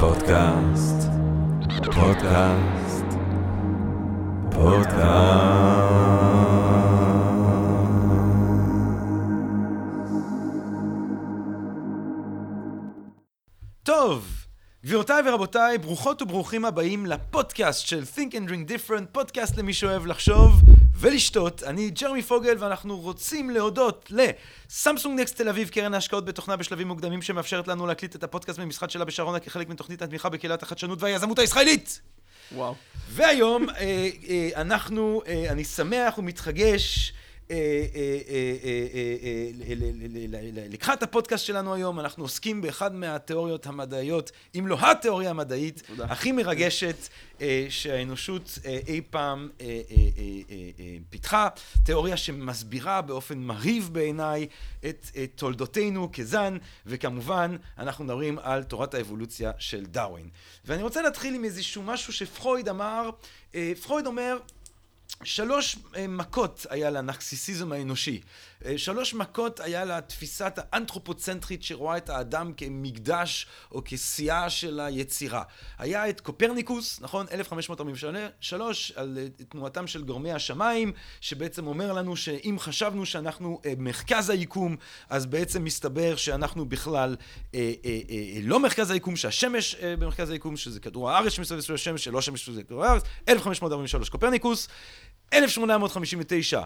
פודקאסט, פודקאסט, פודקאסט. טוב, גבירותיי ורבותיי, ברוכות וברוכים הבאים לפודקאסט של Think and Drink Different, פודקאסט למי שאוהב לחשוב ולשתות. אני ג'רמי פוגל ואנחנו רוצים להודות לסמסונג נקסט תל אביב, קרן ההשקעות בתוכנה בשלבים מוקדמים שמאפשרת לנו להקליט את הפודקאסט במשחק שלה בשרונה כחלק מתוכנית התמיכה בקהילת החדשנות והיזמות הישראלית. וואו. והיום אה, אה, אנחנו, אה, אני שמח ומתרגש לקחת הפודקאסט שלנו היום, אנחנו עוסקים באחד מהתיאוריות המדעיות, אם לא התיאוריה המדעית. הכי מרגשת שהאנושות אי פעם פיתחה, תיאוריה שמסבירה באופן מרהיב בעיניי את תולדותינו כזן, וכמובן אנחנו מדברים על תורת האבולוציה של דרווין. ואני רוצה להתחיל עם איזשהו משהו שפרויד אמר, פרויד אומר שלוש מכות היה לנרקסיסיזם האנושי. שלוש מכות היה לתפיסת האנתרופוצנטרית שרואה את האדם כמקדש או כשיאה של היצירה. היה את קופרניקוס, נכון? 1543, על תנועתם של גורמי השמיים, שבעצם אומר לנו שאם חשבנו שאנחנו מרכז היקום, אז בעצם מסתבר שאנחנו בכלל לא מרכז היקום, שהשמש במרכז היקום, שזה כדור הארץ שמסתובב סביב השמש, שלא השמש שזה כדור הארץ. 1543 קופרניקוס. 1859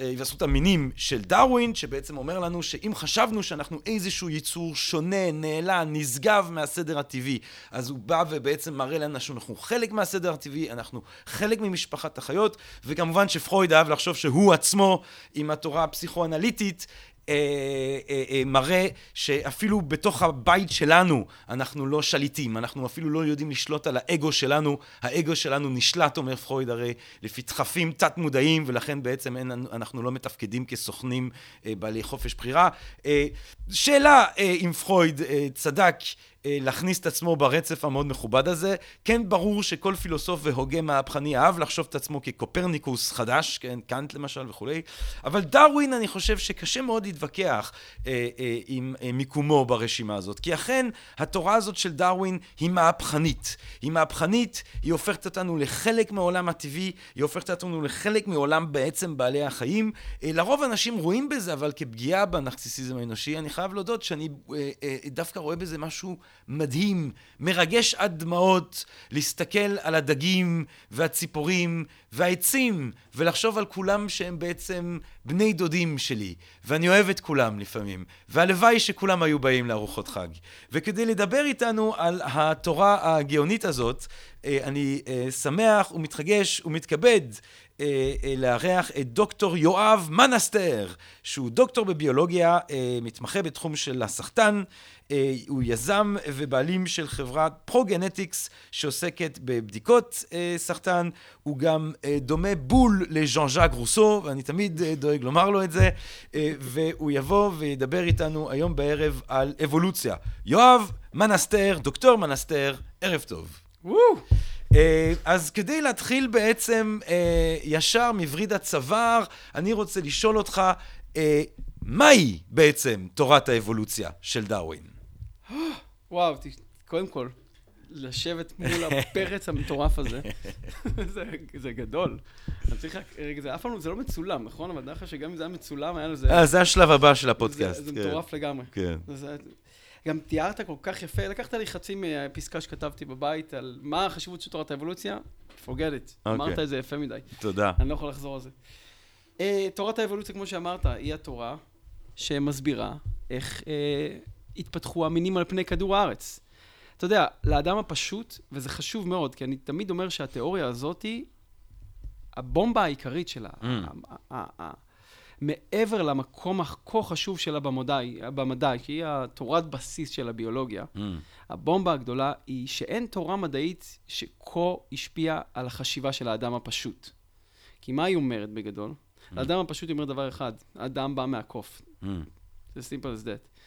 היווסדות המינים של דרווין, שבעצם אומר לנו שאם חשבנו שאנחנו איזשהו יצור שונה, נעלה, נשגב מהסדר הטבעי, אז הוא בא ובעצם מראה לנו שאנחנו חלק מהסדר הטבעי, אנחנו חלק ממשפחת החיות, וכמובן שפרויד אהב לחשוב שהוא עצמו, עם התורה הפסיכואנליטית, אה, אה, אה, מראה שאפילו בתוך הבית שלנו אנחנו לא שליטים, אנחנו אפילו לא יודעים לשלוט על האגו שלנו, האגו שלנו נשלט, אומר פרויד הרי, לפי דחפים תת-מודעים, ולכן בעצם אין, אנחנו לא מתפקדים כסוכנים בעלי חופש בחירה. שאלה אם פרויד צדק להכניס את עצמו ברצף המאוד מכובד הזה. כן ברור שכל פילוסוף והוגה מהפכני אהב לחשוב את עצמו כקופרניקוס חדש, כן, קאנט למשל וכולי, אבל דרווין אני חושב שקשה מאוד להתווכח אה, אה, עם אה, מיקומו ברשימה הזאת, כי אכן התורה הזאת של דרווין היא מהפכנית. היא מהפכנית, היא הופכת אותנו לחלק מהעולם הטבעי, היא הופכת אותנו לחלק מעולם בעצם בעלי החיים. אה, לרוב אנשים רואים בזה אבל כפגיעה בנרקסיסיזם האנושי, אני חייב להודות שאני אה, אה, דווקא רואה בזה משהו מדהים, מרגש עד דמעות, להסתכל על הדגים והציפורים והעצים, ולחשוב על כולם שהם בעצם בני דודים שלי, ואני אוהב את כולם לפעמים, והלוואי שכולם היו באים לארוחות חג. וכדי לדבר איתנו על התורה הגאונית הזאת, אני שמח ומתרגש ומתכבד לארח את דוקטור יואב מנסטר, שהוא דוקטור בביולוגיה, מתמחה בתחום של הסחטן, הוא יזם ובעלים של חברת פרו-גנטיקס שעוסקת בבדיקות סחטן, הוא גם דומה בול לז'אן ז'אק רוסו, ואני תמיד דואג לומר לו את זה, והוא יבוא וידבר איתנו היום בערב על אבולוציה. יואב מנסטר, דוקטור מנסטר, ערב טוב. וואו! אז כדי להתחיל בעצם ישר מווריד הצוואר, אני רוצה לשאול אותך, מהי בעצם תורת האבולוציה של דרווין? וואו, קודם כל, לשבת מול הפרץ המטורף הזה, זה גדול. אני צריך רק, רגע, זה אף פעם, זה לא מצולם, נכון? אבל דרך שגם אם זה היה מצולם, היה לזה... אה, זה השלב הבא של הפודקאסט. זה מטורף לגמרי. כן. גם תיארת כל כך יפה, לקחת לי חצי מהפסקה שכתבתי בבית על מה החשיבות של תורת האבולוציה, forget it. אמרת את זה יפה מדי. תודה. אני לא יכול לחזור על זה. תורת האבולוציה, כמו שאמרת, היא התורה שמסבירה איך התפתחו המינים על פני כדור הארץ. אתה יודע, לאדם הפשוט, וזה חשוב מאוד, כי אני תמיד אומר שהתיאוריה הזאת היא הבומבה העיקרית שלה. מעבר למקום הכה חשוב שלה במדע, כי היא התורת בסיס של הביולוגיה, הבומבה הגדולה היא שאין תורה מדעית שכה השפיעה על החשיבה של האדם הפשוט. כי מה היא אומרת בגדול? לאדם הפשוט היא אומרת דבר אחד, האדם בא מהקוף. זה simple as that.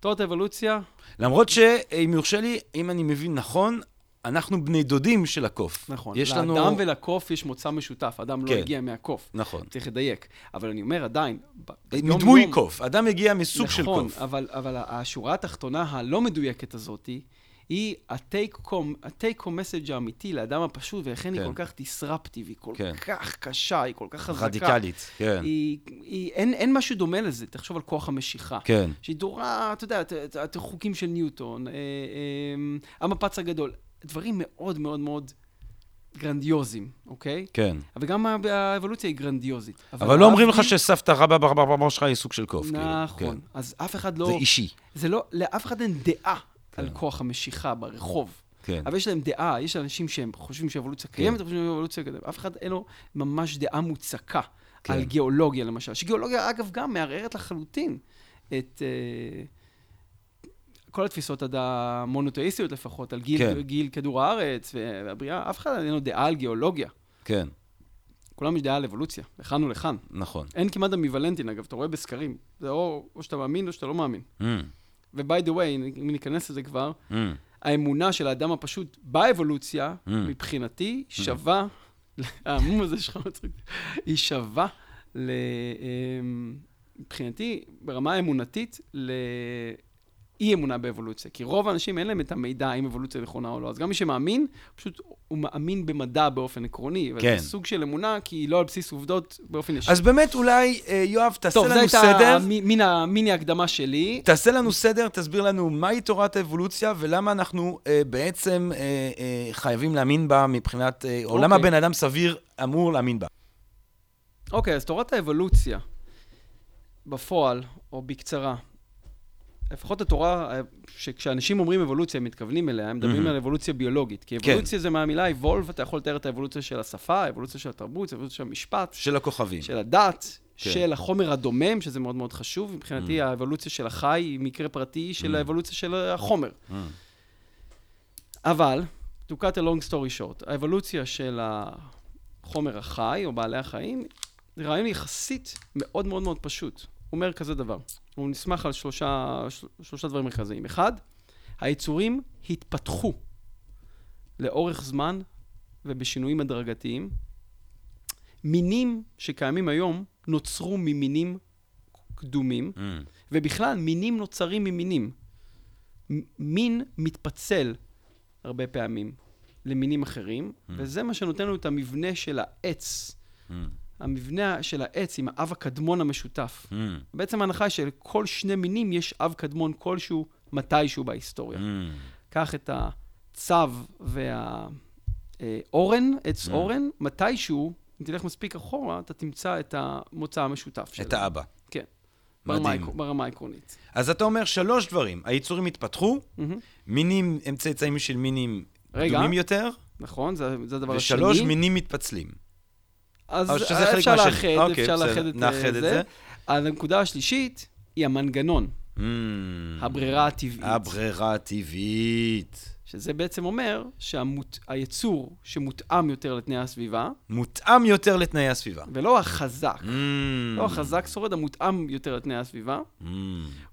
תורת האבולוציה... למרות שאם יורשה לי, אם אני מבין נכון, אנחנו בני דודים של הקוף. נכון. יש לנו... לאדם ולקוף יש מוצא משותף, אדם כן. לא הגיע מהקוף. נכון. צריך לדייק. אבל אני אומר, עדיין... מדמוי יום... קוף, אדם הגיע מסוג נכון, של קוף. נכון, אבל, אבל השורה התחתונה הלא מדויקת הזאת, היא הטייק הום מסאג' האמיתי לאדם הפשוט, ולכן כן. היא כל כך דיסרפטיב, היא כל כן. כך קשה, היא כל כך חזקה. רדיקלית, כן. היא, היא, אין, אין משהו דומה לזה, תחשוב על כוח המשיכה. כן. שהיא דורה, אתה יודע, את- את- את החוקים של ניוטון, אה, אה, המפץ הגדול, דברים מאוד מאוד מאוד גרנדיוזיים, אוקיי? כן. וגם ה- האבולוציה היא גרנדיוזית. אבל לא אומרים לך שסבתא רבא ברבא שלך היא סוג של קוף. כאילו. נכון. כן. אז אף אחד לא... זה אישי. זה לא, לאף אחד אין דעה על כן. כוח המשיכה ברחוב. כן. אבל יש להם דעה, יש אנשים שהם חושבים שהאבולוציה קיימת, חושבים שהאבולוציה קיימת. אף אחד אין לו ממש דעה מוצקה כן. על גיאולוגיה, למשל. שגיאולוגיה, אגב, גם מערערת לחלוטין את... אה, כל התפיסות עד המונותאיסטיות לפחות, על גיל, כן. גיל כדור הארץ והבריאה, אף אחד אין לו דעה על גיאולוגיה. כן, כולם יש דעה על אבולוציה, לכאן ולכאן. נכון. אין כמעט אמיוולנטין, אגב, אתה רואה בסקרים. זה או, או שאתה מאמין או שאתה לא מאמין. Mm, וב-by the way, אם ניכנס לזה כבר, mm, האמונה של האדם הפשוט באבולוציה, Mm. מבחינתי, שווה, העמום הזה שלך מצחיק, היא שווה, ל, אמ, מבחינתי, ברמה האמונתית, לאי אמונה באבולוציה. כי רוב האנשים אין להם את המידע האם אבולוציה נכונה או לא. אז גם מי שמאמין, פשוט הוא מאמין במדע באופן עקרוני. כן. וזה סוג של אמונה, כי היא לא על בסיס עובדות באופן ישיר. אז באמת אולי, אה, יואב, תעשה טוב, זו לנו הייתה סדר. מ- מן ה- מיני הקדמה שלי. תעשה לנו סדר, תסביר לנו מהי תורת האבולוציה ולמה אנחנו אה, בעצם אה, אה, חייבים להאמין בה מבחינת, אה, או למה אוקיי. בן אדם סביר אמור להאמין בה. אוקיי, אז תורת האבולוציה, בפועל, או בקצרה, לפחות התורה, אה, שכשאנשים אומרים אבולוציה, הם מתכוונים אליה, הם מדברים מהמם. על אבולוציה ביולוגית. כי כן. אבולוציה זה מהמילה evolve, אתה יכול לתאר את האבולוציה של השפה, האבולוציה של התרבות, האבולוציה של המשפט, של הכוכבים. של הדת, כן. של החומר הדומם, שזה מאוד מאוד חשוב. מבחינתי, האבולוציה של החי היא מקרה פרטי של Mm. האבולוציה של החומר. Mm, אבל, to cut a long story short, האבולוציה של החומר החי, או בעלי החיים, זה רעיון יחסית מאוד מאוד מאוד פשוט. הוא אומר כזה דבר, הוא נסמך על שלושה, של- שלושה דברים מרכזיים. אחד, היצורים התפתחו לאורך זמן ובשינויים הדרגתיים. מינים שקיימים היום נוצרו ממינים קדומים, mm, ובכלל, מינים נוצרים ממינים. מין מתפצל הרבה פעמים למינים אחרים, Mm. וזה מה שנותן לנו את המבנה של העץ. mm, המבנה של העץ עם האב הקדמון המשותף. mm, בעצם ההנחה היא שלכל שני מינים יש אב קדמון כלשהו, מתישהו בהיסטוריה. mm. קח את הצב והאורן, עץ Mm. אורן, מתישהו, אם תלך מספיק אחורה, אתה תמצא את המוצא המשותף שלו. את האבא. כן. מדהים. ברמה העקרונית. אז אתה אומר שלוש דברים, היצורים התפתחו, מהמם. מינים הם צאצאים של מינים רגע. קדומים יותר, נכון, זה, זה הדבר השני. ושלוש מינים מתפצלים. אז שזה חלק אפשר. לאחד, אוקיי, אפשר לאחד את נאחד את זה. הנקודה השלישית היא המנגנון, Mm. הברירה הטבעית. הברירה הטבעית. שזה בעצם אומר שהיצור שמותאם יותר לתנאי הסביבה, מותאם יותר לתנאי הסביבה. ולא החזק, Mm. לא החזק שורד, המותאם יותר לתנאי הסביבה, Mm.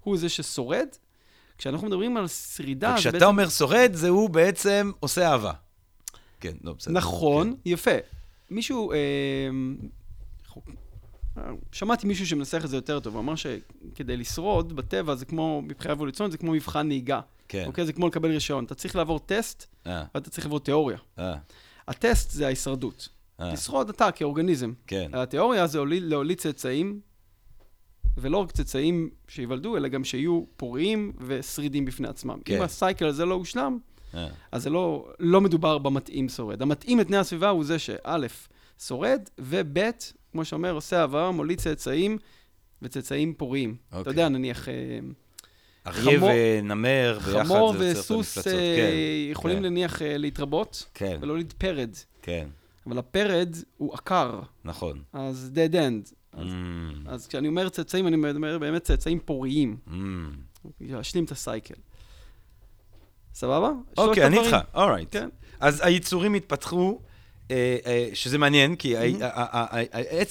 הוא זה ששורד. כשאנחנו מדברים על שרידה, וכשאתה בעצם... אומר שורד, זה הוא בעצם עושה אהבה. כן, לא, בסדר. נכון, כן. יפה. מישהו, אה, שמעתי מישהו שמנסח את זה יותר טוב, הוא אמר שכדי לשרוד בטבע זה כמו, מבחינה אבולוציונית, זה כמו מבחן נהיגה. כן. אוקיי? זה כמו לקבל רישיון. אתה צריך לעבור טסט, אה, ואתה צריך לעבור תיאוריה. אה, הטסט זה ההישרדות. אה, לשרוד אתה כאורגניזם. כן. התיאוריה זה הוליד- להוליד צאצאים, ולא רק צאצאים שייוולדו, אלא גם שיהיו פוריים ושרידים בפני עצמם. כן. אם הסייקל הזה לא הושלם, אז זה לא, לא מדובר במתאים שורד. המתאים לתנאי הסביבה הוא זה שא', שורד, וב', כמו שאומר, עושה העברה, מוליד צאצאים וצאצאים פוריים. אתה אוקיי. יודע, נניח, אה, אריה חמור- ונמר ביחד חמור וסוס. אה, כן, יכולים כן, נניח אה, להתרבות כן, ולהוליד פרד, כן, אבל הפרד הוא עקר, נכון. אז dead end. Mm, אז כשאני אומר צאצאים, אני אומר באמת צאצאים פוריים, mm. להשלים את הסייקל. סבבה? אוקיי, אני. איתך, אורייט. כן. אז היצורים התפתחו אה, אה, שזה מעניין, כי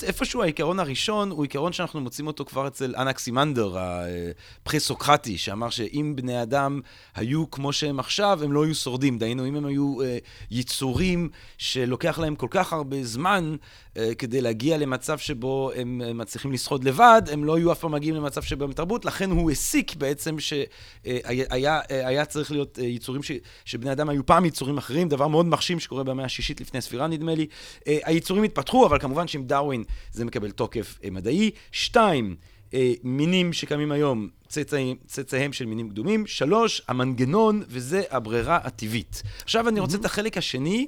איפשהו העיקרון הראשון הוא עיקרון שאנחנו מוצאים אותו כבר אצל אנקסימנדר, הפרה-סוקרטי, שאמר שאם בני אדם היו כמו שהם עכשיו, הם לא היו שורדים. דהיינו, אם הם היו יצורים שלוקח להם כל כך הרבה זמן כדי להגיע למצב שבו הם מצליחים לשרוד לבד, הם לא היו אף פעם מגיעים למצב שבו הם תרבות, לכן הוא הסיק בעצם שהיה צריך להיות יצורים ש, שבני אדם היו פעם יצורים אחרים, דבר מאוד מחשים שקורה במאה השישית לפני הספירה, נדמה לי. היצורים התפתחו, אבל כמובן שעם דרווין זה מקבל תוקף מדעי. שתיים, מינים שקיימים היום, צאצאים, צאצאיהם של מינים קדומים. שלוש, המנגנון, וזה הברירה הטבעית. עכשיו אני רוצה mm-hmm. את החלק השני.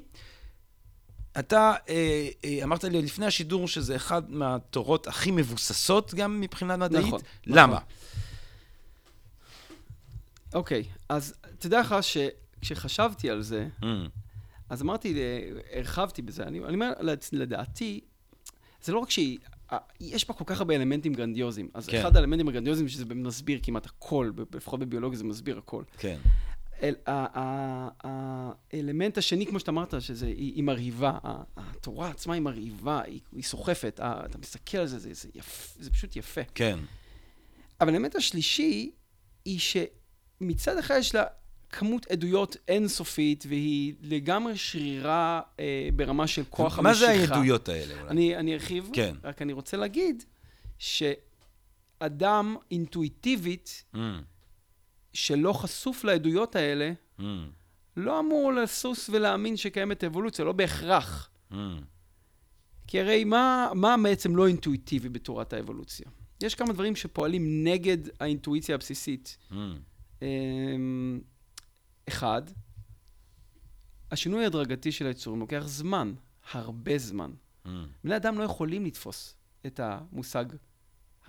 אתה אה, אה, אמרת לי לפני השידור שזה אחד מהתורות הכי מבוססות גם מבחינה מדעית. נכון. למה? נכון. אוקיי, אז תדע לך שכשחשבתי על זה, mm. אז אמרתי, הרחבתי בזה, אני, אני אומר, לדעתי, זה לא רק שהיא, יש בה כל כך הרבה אלמנטים גרנדיוזיים. אז כן. אחד האלמנטים הגרנדיוזיים שזה מסביר כמעט הכל, לפחות בביולוגיה זה מסביר הכל. כן. אל, האלמנט השני, כמו שאתה אמרת, שזה, היא, היא מרהיבה. התורה עצמה היא מרהיבה, היא, היא סוחפת. אתה מסתכל על זה, זה, זה, יפ, זה פשוט יפה. כן. אבל האלמנט השלישי, היא שמצד אחד יש לה כמות עדויות אינסופית, והיא לגמרי שרירה אה, ברמה של כוח המשיכה. מה זה העדויות האלה? אני, אני ארחיב, כן. רק אני רוצה להגיד שאדם אינטואיטיבית, mm. שלא חשוף לעדויות האלה, mm. לא אמור לסוס ולהאמין שקיימת אבולוציה, לא בהכרח. Mm. כי הרי מה, מה בעצם לא אינטואיטיבי בתורת האבולוציה? יש כמה דברים שפועלים נגד האינטואיציה הבסיסית. Mm. אחד, השינוי ההדרגתי של היצורים לוקח זמן, הרבה זמן. Mm. בני אדם לא יכולים לתפוס את המושג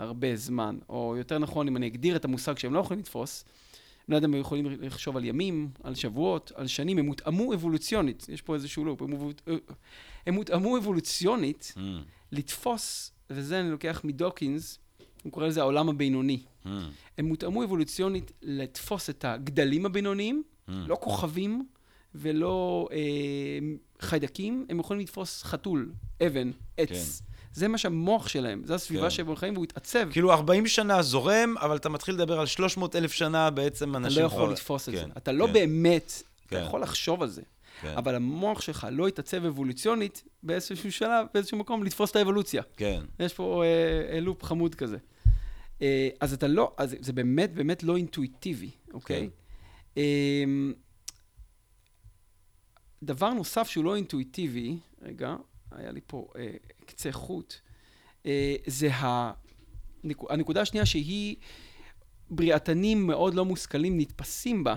הרבה זמן, או יותר נכון, אם אני אגדיר את המושג שהם לא יכולים לתפוס, בני אדם יכולים לחשוב על ימים, על שבועות, על שנים, הם הותאמו אבולוציונית, יש פה איזשהו לופ, הם, הם הותאמו אבולוציונית mm. לתפוס, וזה אני לוקח מדוקינס, הוא קורא לזה העולם הבינוני. Mm. הם הותאמו אבולוציונית לתפוס את הגדלים הבינוניים, mm. לא כוכבים ולא אה, חיידקים, הם יכולים לתפוס חתול, אבן, עץ. כן. זה מה שהמוח שלהם, זו הסביבה כן. שהם חיים והוא התעצב. כאילו 40 שנה זורם, אבל אתה מתחיל לדבר על 300 אלף שנה בעצם אנשים... אתה לא יכול לתפוס כן, את זה. אתה לא כן. באמת, כן. אתה יכול לחשוב על זה. כן. אבל המוח שלך לא התעצב אבולוציונית באיזשהו שלב, באיזשהו מקום, לתפוס את האבולוציה. כן. יש פה אה, אה, לופ חמוד כזה. אה, אז אתה לא, אז זה באמת באמת לא אינטואיטיבי, אוקיי? כן. אה, דבר נוסף שהוא לא אינטואיטיבי, רגע, היה לי פה אה, קצה חוט, אה, זה הנק... הנקודה השנייה שהיא, בריאתנים מאוד לא מושכלים נתפסים בה.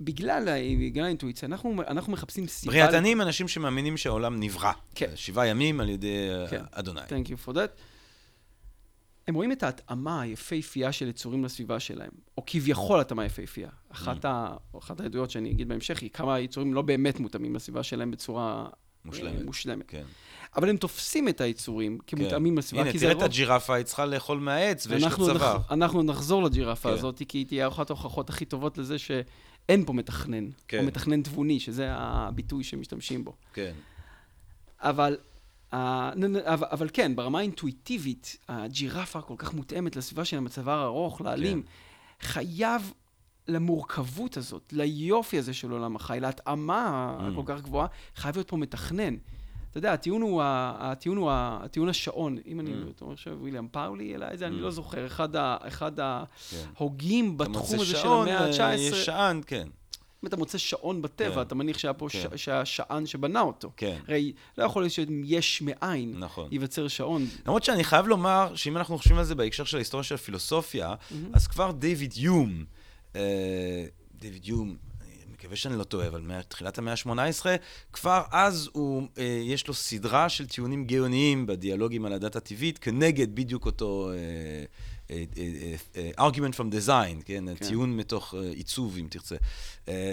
בגלל, בגלל האינטואיציה, אנחנו, אנחנו מחפשים סיבה... בריאתנים, אנשים שמאמינים שהעולם נברא. כן. שבעה ימים על ידי כן. אדוני. Thank you for that. הם רואים את ההתאמה היפהפייה של יצורים לסביבה שלהם, או כביכול התאמה יפהפייה. אחת, mm. ה... אחת העדויות שאני אגיד בהמשך היא כמה היצורים לא באמת מותאמים לסביבה שלהם בצורה מושלמת. מושלמת. כן. אבל הם תופסים את היצורים כמותאמים כן. לסביבה. הנה, תראה את הג'ירפה, היא צריכה לאכול מהעץ ויש לה צוואר. נח, אנחנו נחזור לג'ירפה כן. הזאת, כי היא תהיה אחת ההוכחות הכי טובות לזה שאין פה מתכנן, כן. או מתכנן תבוני, שזה הביטוי שמשתמשים בו. כן. אבל אבל כן, ברמה האינטואיטיבית, הג'ירפה כל כך מותאמת לסביבה של המצבה הארוך, לאלים, כן. חייב למורכבות הזאת, ליופי הזה של עולם החי, להתאמה mm. הכל כך גבוהה, חייב להיות פה מתכנן. אתה יודע, הטיעון הוא, הטיעון הוא הטיעון השעון. אם אני, mm. אתה אומר שוויליאם פאולי אלא איזה, אני mm. לא זוכר, אחד, כן. ההוגים בתחום הזה של המאה ה-19. יש שען, כן. אם אתה מוצא שעון בטבע, כן. אתה מניח שהיה פה כן. ש... שהשען שבנה אותו. כן. הרי לא יכול להיות שיש מאין נכון. ייווצר שעון. למרות שאני חייב לומר, שאם אנחנו חושבים על זה בהקשר של ההיסטוריה של הפילוסופיה, mm-hmm. אז כבר דיוויד יום, אה, דיוויד יום, מקווה שאני לא טועה, אבל מתחילת המאה ה-18, כבר אז הוא, אה, יש לו סדרה של טיעונים גאוניים בדיאלוגים על הדת הטבעית, כנגד בדיוק אותו... אה, אה, אה, אה, argument from design, כן? כן. טיעון מתוך עיצוב, אם תרצה.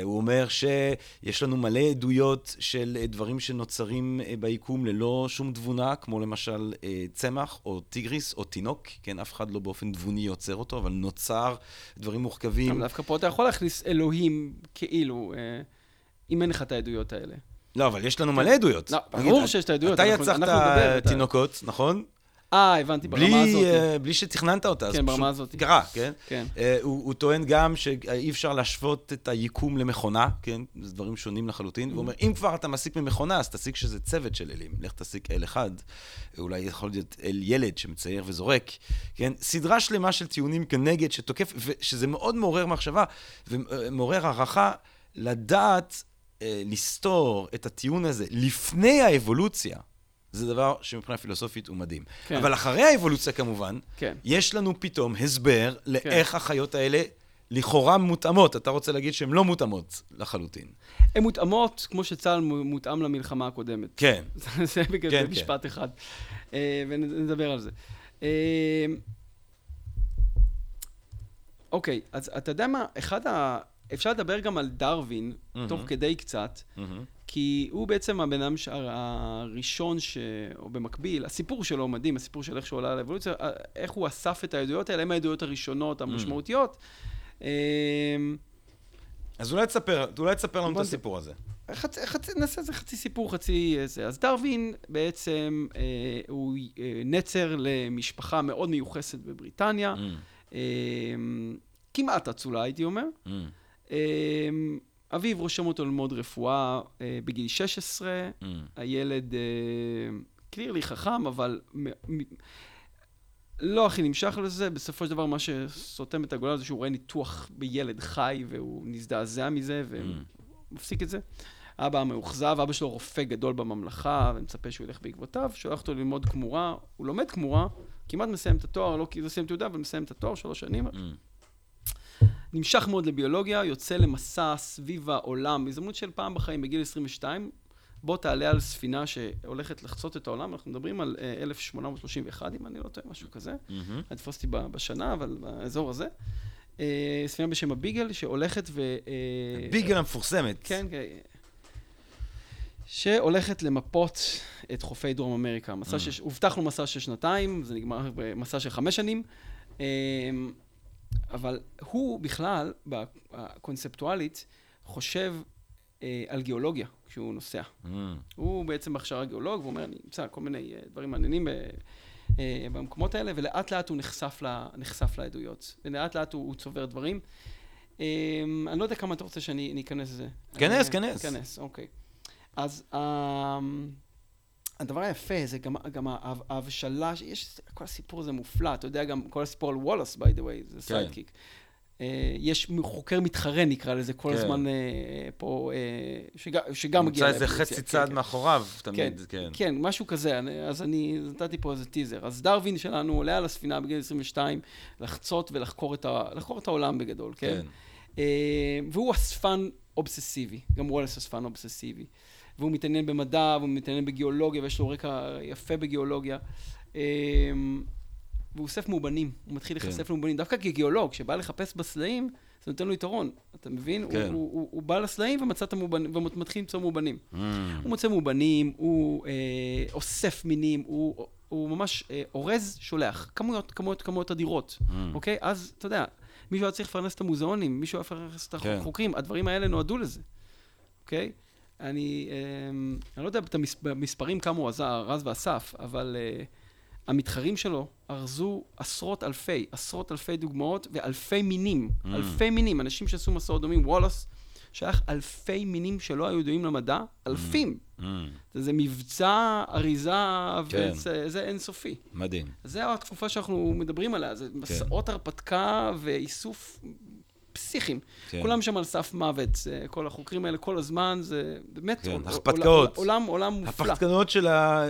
הוא אומר שיש לנו מלא עדויות של דברים שנוצרים ביקום ללא שום תבונה, כמו למשל צמח או טיגריס או תינוק, כן? אף אחד לא באופן תבוני יוצר אותו, אבל נוצר דברים מורכבים. אבל דווקא פה אתה יכול להכניס אלוהים כאילו, אם אין לך את העדויות האלה. לא, אבל יש לנו מלא עדויות. לא, ברור שיש את העדויות. אתה יצרת תינוקות, נכון? אה, הבנתי, ברמה בלי, הזאת. אה, בלי שתכננת אותה. כן, ברמה הזאת. קרה, כן? כן. אה, הוא, הוא טוען גם שאי אפשר להשוות את היקום למכונה, כן? זה דברים שונים לחלוטין. הוא אומר, אם כבר אתה מסיק ממכונה, אז תסיק שזה צוות של אלים. לך תסיק אל אחד, אולי יכול להיות אל ילד שמצייר וזורק, כן? סדרה שלמה של טיעונים כנגד שתוקף, ושזה מאוד מעורר מחשבה ומעורר הערכה לדעת אה, לסתור את הטיעון הזה לפני האבולוציה. זה דבר שמבחינה פילוסופית הוא מדהים. כן. אבל אחרי האבולוציה כמובן, כן. יש לנו פתאום הסבר לאיך החיות האלה לכאורה מותאמות. אתה רוצה להגיד שהן לא מותאמות לחלוטין. הן מותאמות, כמו שצה"ל מותאם למלחמה הקודמת. כן. זה בגלל כן, זה כן. משפט אחד. אה, ונדבר על זה. אה, אוקיי, אז אתה יודע מה, אחד ה... אפשר לדבר גם על דרווין, מהמם. תוך כדי קצת, כי הוא בעצם הבן אדם הראשון, ש... או במקביל, הסיפור שלו מדהים, הסיפור של איך שהוא עולה לאבולוציה, איך הוא אסף את העדויות האלה, הם העדויות הראשונות, המשמעותיות. אה, אז אולי תספר, אולי תספר לנו את הסיפור הזה. חצי, חצי, נעשה איזה חצי סיפור, חצי זה. אז דרווין בעצם אה, הוא אה, נצר למשפחה מאוד מיוחסת בבריטניה, אה, כמעט אצולה הייתי אומר. אה, אביו רושם אותו ללמוד רפואה אה, בגיל 16, הילד אה, קלירלי חכם, אבל מ- מ- לא הכי נמשך לזה. בסופו של דבר, מה שסותם את הגולל זה שהוא רואה ניתוח בילד חי, והוא מזדעזע מזה, ומפסיק את זה. אבא מאוכזב, אבא שלו רופא גדול בממלכה, ומצפה שהוא ילך בעקבותיו, שולח אותו ללמוד כמורה, הוא לומד כמורה, כמעט מסיים את התואר, לא כאילו מסיים תעודה, אבל מסיים את התואר, שלוש שנים. נמשך מאוד לביולוגיה, יוצא למסע סביב העולם, הזדמנות של פעם בחיים, בגיל 22, בוא תעלה על ספינה שהולכת לחצות את העולם, אנחנו מדברים על אה, 1831, אם אני לא טועה, משהו כזה. תתפוס אותי ב- בשנה, אבל באזור הזה. אה, ספינה בשם הביגל, שהולכת ו... אה, ביגל המפורסמת. כן, כן. שהולכת למפות את חופי דרום אמריקה. מסע Mm. של... הובטח לו מסע של שנתיים, זה נגמר במסע של חמש שנים. אבל הוא בכלל, קונספטואלית, חושב אה, על גיאולוגיה כשהוא נוסע. הוא בעצם בהכשרה גיאולוג, והוא אומר, אני אמצא כל מיני אה, דברים מעניינים ב- אה, במקומות האלה, ולאט לאט הוא נחשף, ל, נחשף לעדויות. ולאט לאט הוא, הוא צובר דברים. אה, אני לא יודע כמה אתה רוצה שאני אני אכנס לזה. כנס, אה, כנס. כנס, אוקיי. אז אה, הדבר היפה זה גם, גם ההב- ההבשלה, יש, כל הסיפור הזה מופלא, אתה יודע גם כל הסיפור על וולס, by the way, זה כן. sidekick. אה, יש חוקר מתחרה, נקרא לזה, כל כן. הזמן אה, פה, אה, שג, שגם מגיע נמצא איזה. חצי כן, צעד כן. מאחוריו, תמיד, כן, כן. כן, משהו כזה, אני- אז אני נתתי פה איזה טיזר. אז דרווין שלנו עולה על הספינה בגיל 22, לחצות ולחקור את, ה, לחקור את העולם בגדול, כן? כן. והוא אספן אובססיבי, גם וולס אספן אובססיבי. והוא מתעניין במדע, והוא מתעניין בגיאולוגיה, ויש לו רקע יפה בגיאולוגיה. אה, והוא אוסף מאובנים, הוא מתחיל כן. להיחשף למאובנים. דווקא כגיאולוג, שבא לחפש בסלעים, זה נותן לו יתרון, אתה מבין? כן. הוא, הוא, הוא, הוא בא לסלעים ומצא את המאובנים, ומתחיל למצוא מאובנים. Mm. הוא מוצא מאובנים, הוא אה, אוסף מינים, הוא, הוא ממש אה, אורז, שולח. כמויות, כמויות, כמויות אדירות, Mm. אוקיי? אז, אתה יודע, מישהו היה צריך לפרנס את המוזיאונים, מישהו היה צריך לפרנס את כן. החוקרים, הדברים האלה נועדו לזה, אוקיי? אני, אה, אני לא יודע במספרים כמה הוא עזר, רז ואסף, אבל אה, המתחרים שלו ארזו עשרות אלפי, עשרות אלפי דוגמאות ואלפי מינים, Mm. אלפי מינים, אנשים שעשו מסעות דומים, וולאס, שייך אלפי מינים שלא היו ידועים למדע, אלפים. Mm. זה מבצע אריזה, כן. וזה זה אינסופי. מדהים. זה התקופה שאנחנו מדברים עליה, כן. זה מסעות הרפתקה ואיסוף פסיכיים. כן. כולם שם על סף מוות, כל החוקרים האלה כל הזמן, זה באמת כן, עול- הרפתקאות. עולם, עולם מופלא. הפחדנות של ה...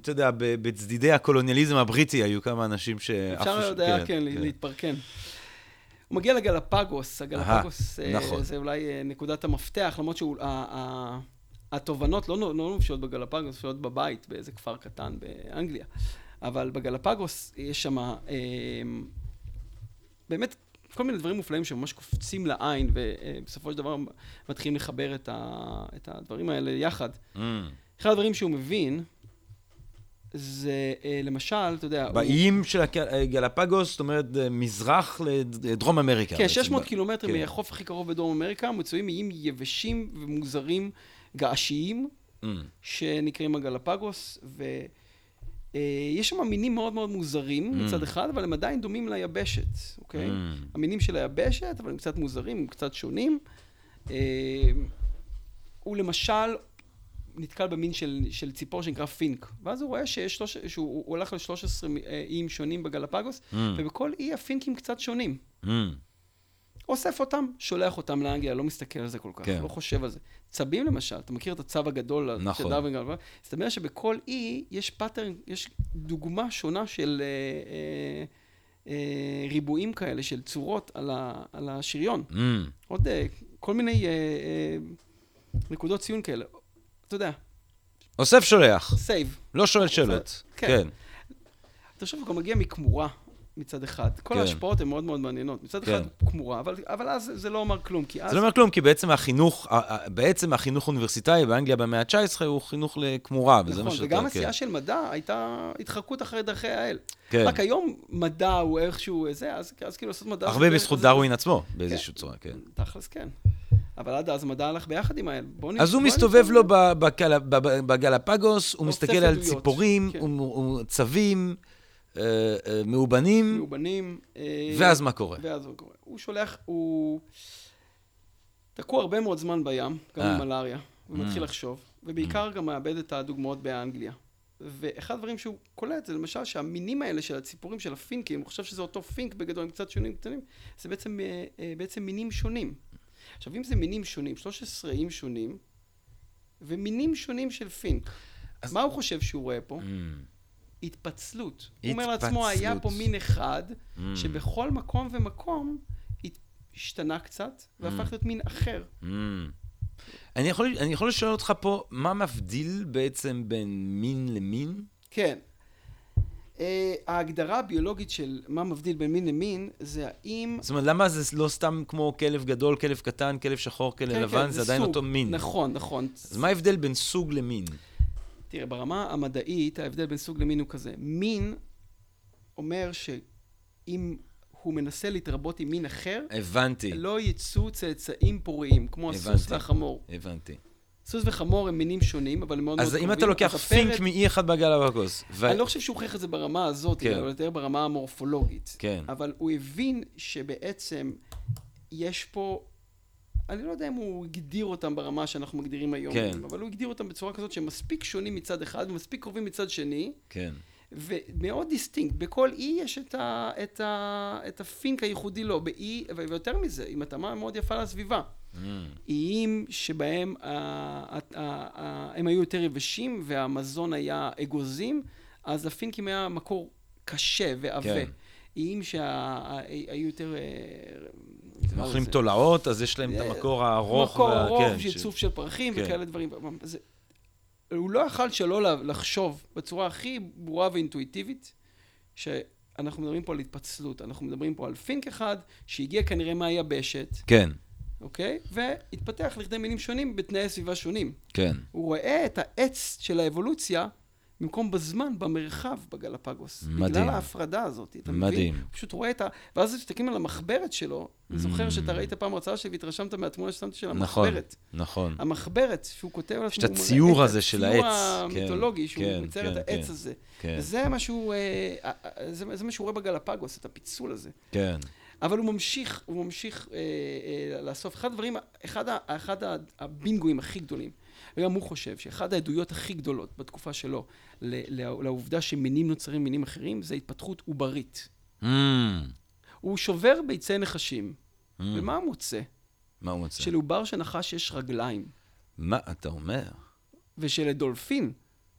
אתה יודע, בצדידי הקולוניאליזם הבריטי היו כמה אנשים שעפו... אפשר ש- עוד היה, כן, להתפרקן. הוא מגיע לגלפגוס, הגלפגוס אהה, אה, נכון. זה אולי אה, נקודת המפתח, למרות שהתובנות לא לא מופיעות בגלפגוס, מופיעות בבית באיזה כפר קטן באנגליה. אבל בגלפגוס יש שם אה, באמת כל מיני דברים מופלאים שממש קופצים לעין, ובסופו של דבר מתחילים לחבר את, ה, את הדברים האלה יחד. Mm. אחד הדברים שהוא מבין, זה אה, למשל, אתה יודע, הוא- באיים של הגלפגוס, זאת אומרת, אה, מזרח לדרום אמריקה. כן, בעצם. 600 קילומטרים כן. מהחוף הכי קרוב בדרום אמריקה, מצויים איים יבשים ומוזרים, געשיים, Mm. שנקראים הגלפגוס, ויש שם מינים מאוד מאוד מוזרים Mm. מצד אחד, אבל הם עדיין דומים ליבשת, אוקיי? Mm. המינים של היבשת, אבל הם קצת מוזרים, הם קצת שונים. אה, הוא למשל נתקל במין של, של ציפור שנקרא פינק, ואז הוא רואה שיש שלוש, שהוא הוא הלך ל-13 איים שונים בגלפגוס, Mm. ובכל אי הפינקים קצת שונים. Mm. אוסף אותם, שולח אותם לאנגליה, לא מסתכל על זה כל כך, כן. לא חושב על זה. צבים למשל, אתה מכיר את הצב הגדול? נכון. של דרווין גלפגוס? זאת אומרת שבכל אי יש pattern, יש דוגמה שונה של אה, אה, אה, ריבועים כאלה, של צורות על, ה, על השריון. Mm. עוד אה, כל מיני אה, אה, נקודות ציון כאלה. אתה יודע, אוסף שולח, save. לא שואל שאלות. כן. כן. אתה חושב, הוא גם מגיע מכמורה מצד אחד. כל כן. ההשפעות הן מאוד מאוד מעניינות. מצד אחד כן. כמורה, אבל, אבל אז זה לא אומר כלום, כי אז... זה לא אומר כלום, כי בעצם החינוך, בעצם החינוך האוניברסיטאי באנגליה במאה ה-19 הוא חינוך לכמורה, וזה מה נכון, שאתה... וגם כן. עשייה של מדע הייתה התחקות אחרי דרכי האל. כן. רק היום מדע הוא איכשהו זה, אז, אז כאילו לעשות מדע... הרבה בזכות זה- דרווין עצמו, באיזושהי צורה, כן. תכלס כן. אבל עד אז מדע הלך ביחד עם האל. בוא נ- אז הוא מסתובב. לו בגלפגוס, הוא מסתכל על ציפורים, כן. צבים, מאובנים, מאובנים. אה, ואז מה קורה? ואז הוא קורה. הוא שולח, הוא תקוע הרבה מאוד זמן בים, גם אה. עם מלאריה. הוא Mm. מתחיל לחשוב, ובעיקר גם מאבד את הדוגמאות באנגליה. ואחד הדברים שהוא קולט זה למשל שהמינים האלה של הציפורים של הפינקים, הוא חושב שזה אותו פינק בגדול, עם קצת שונים קטנים, זה בעצם, אה, אה, בעצם מינים שונים. עכשיו, אם זה מינים שונים, 13 איים שונים, ומינים שונים של פינק, אז- מה הוא חושב שהוא רואה פה? Mm, התפצלות. הוא אומר לעצמו. היה פה מין אחד, mm, שבכל מקום ומקום השתנה קצת, והפך להיות מין אחר. mm. אני יכול- אני יכול לשאול אותך פה, מה מבדיל בעצם בין מין למין? כן. Uh, ההגדרה הביולוגית של מה מבדיל בין מין למין, זה האם... זאת אומרת, למה זה לא סתם כמו כלב גדול, כלב קטן, כלב שחור, כלב כן, לבן, כן, זה עדיין סוג. אותו מין. נכון, נכון. אז מה ההבדל בין סוג למין? תראה, ברמה המדעית, ההבדל בין סוג למין הוא כזה. מין אומר שאם הוא מנסה להתרבות עם מין אחר, הבנתי, לא יצאו צאצאים פוריים, כמו הסוס. והחמור. הבנתי. סוס וחמור הם מינים שונים, אבל הם מאוד מאוד אז קרובים. אם אתה לוקח אז פינק מאי אחד בגלפגוס, ו- אני לא חושב שהוא הוכיח את זה ברמה הזאת, כן. אלא יותר ברמה המורפולוגית. כן. אבל הוא הבין שבעצם יש פה, אני לא יודע אם הוא הגדיר אותם ברמה שאנחנו מגדירים היום, כן. אבל הוא הגדיר אותם בצורה כזאת שהם מספיק שונים מצד אחד ומספיק קרובים מצד שני, כן. ומאוד distinct. בכל אי יש את, ה, את, ה, את הפינץ' הייחודי לו, באי, ויותר מזה, עם התאמה מאוד יפה לסביבה. Mm, איים שבהם ה, ה, ה, ה, הם היו יותר יבשים והמזון היה אגוזים, אז לפינצ'ים היה מקור קשה ועבה. כן. איים שהיו יותר... הם אוכלים תולעות, אז יש להם את המקור הארוך. מקור ארוך, כן, שיצוף של פרחים כן. וכאלה דברים. זה, הוא לא יכל שלא לחשוב בצורה הכי ברורה ואינטואיטיבית, שאנחנו מדברים פה על התפצלות, אנחנו מדברים פה על פינק אחד, שהגיע כנראה מהיבשת, כן, אוקיי? והתפתח לכדי מינים שונים בתנאי סביבה שונים. כן. הוא רואה את העץ של האבולוציה במקום בזמן, במרחב, בגלפגוס. מדהים. בגלל ההפרדה הזאת, אתה מבין? מדהים. הוא פשוט רואה את ה... ואז כשתסתכלים על המחברת שלו, אני זוכר Mm. שאתה ראית פעם הרצאה שלי והתרשמת מהתמונה ששמתי של נכון, המחברת. נכון. המחברת שהוא כותב על יש עצמו, את הוא מראה הציור את הזה של הציור העץ. המיתולוגי, כן, שהוא כן, מצייר כן, את העץ כן, הזה. כן, וזה מה שהוא, אה, אה, אה, זה זה מה שהוא רואה בגלפגוס, את הפיצול הזה. כן. אבל הוא ממשיך, הוא ממשיך אה, אה, לאסוף. אחד הדברים, אחד, אחד הבינגואים הכי גדולים, וגם הוא חושב שאחד העדויות הכי גדולות בתקופה שלו לעובדה שמינים נוצרים מינים אחרים, זה התפתחות עוברית. Mm, הוא שובר ביצי נחשים, mm. ומה הוא מוצא? מה הוא מוצא? שלעובר של נחש יש רגליים, מה אתה אומר? ושלדולפין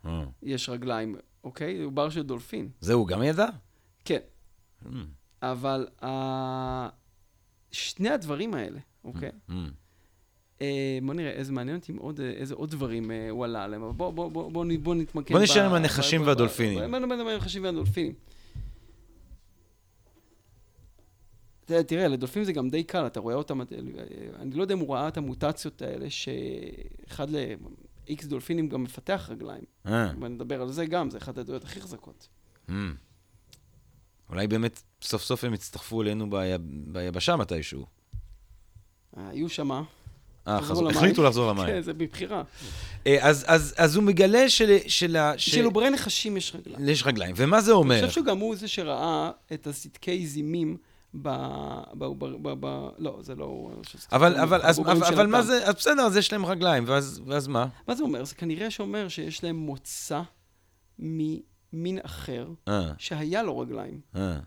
Mm. יש רגליים, אוקיי? עובר של דולפין. זה הוא גם ידע? כן, Mm, אבל ה... שני הדברים האלה, אוקיי? mm. אה, בוא נראה, איזה מעניין אותי מאוד, אה, איזה עוד דברים אה, הוא עלה עליהם, אבל בוא, בוא, בוא, בוא, נ- בוא נתמקד בוא נשאר עם הנחשים והדולפינים. בוא נדבר עם הנחשים והדולפינים. תראה, לדולפינים זה גם די קל, אתה רואה אותם, אני לא יודע אם הוא ראה את המוטציות האלה, שאחד ל-X דולפינים גם מפתח רגליים. אה, ונדבר על זה גם, זה אחת העדויות הכי חזקות. mm. אולי באמת סוף סוף הם יצטרפו אלינו בי- ביבשה מתישהו. היו שמה, אה. החליטו לחזור למים. כן, זה מבחירה. אה, אז- הוא מגלה של- שלעוברי נחשים יש רגליים. יש רגליים. ומה זה אני אומר? חושב שגם הוא זה שראה את הסדקי זימים ב... ב... ב... ב... ב... לא, זה לא... אני אבל, אבל, אז, אבל, מה. זה, אז בסדר, אז יש להם רגליים, ואז, ואז מה? מה זה אומר? זה כנראה שאומר שיש להם מוצא ממין אחר, אה, שהיה לו רגליים. אה,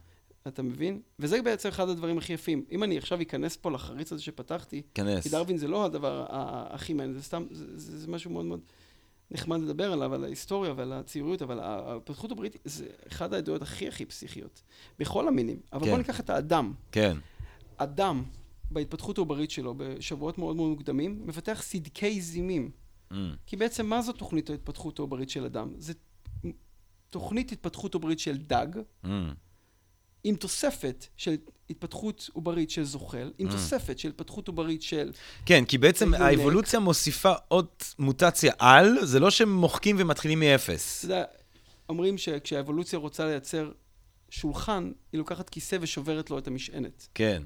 אתה מבין? וזה בעצם אחד הדברים הכי יפים. אם אני עכשיו אכנס פה לחריץ הזה שפתחתי, כנס. כי דרווין זה לא הדבר הכי מעניין, זה סתם, זה, זה, זה משהו מאוד מאוד נחמד לדבר עליו, על ההיסטוריה ועל הציוריות, אבל ההתפתחות הבריטית זה אחד העדויות הכי הכי פסיכיות, בכל המינים. אבל כן. בוא ניקח את האדם. כן, אדם, בהתפתחות העוברית שלו, בשבועות מאוד מאוד מוקדמים, מפתח סדקי זימים. אה, כי בעצם מה זו תוכנית ההתפתחות העוברית של אדם? זה תוכנית התפתחות עוברית של דג, אה, עם תוספת של התפתחות עוברית של זוחל, עם Mm. תוספת של התפתחות עוברית של... כן, כי בעצם יונק. האבולוציה מוסיפה עוד מוטציה על, זה לא שהם מוחקים ומתחילים מאפס. אתה יודע, אומרים שכשהאבולוציה רוצה לייצר שולחן, היא לוקחת כיסא ושוברת לו את המשענת, כן,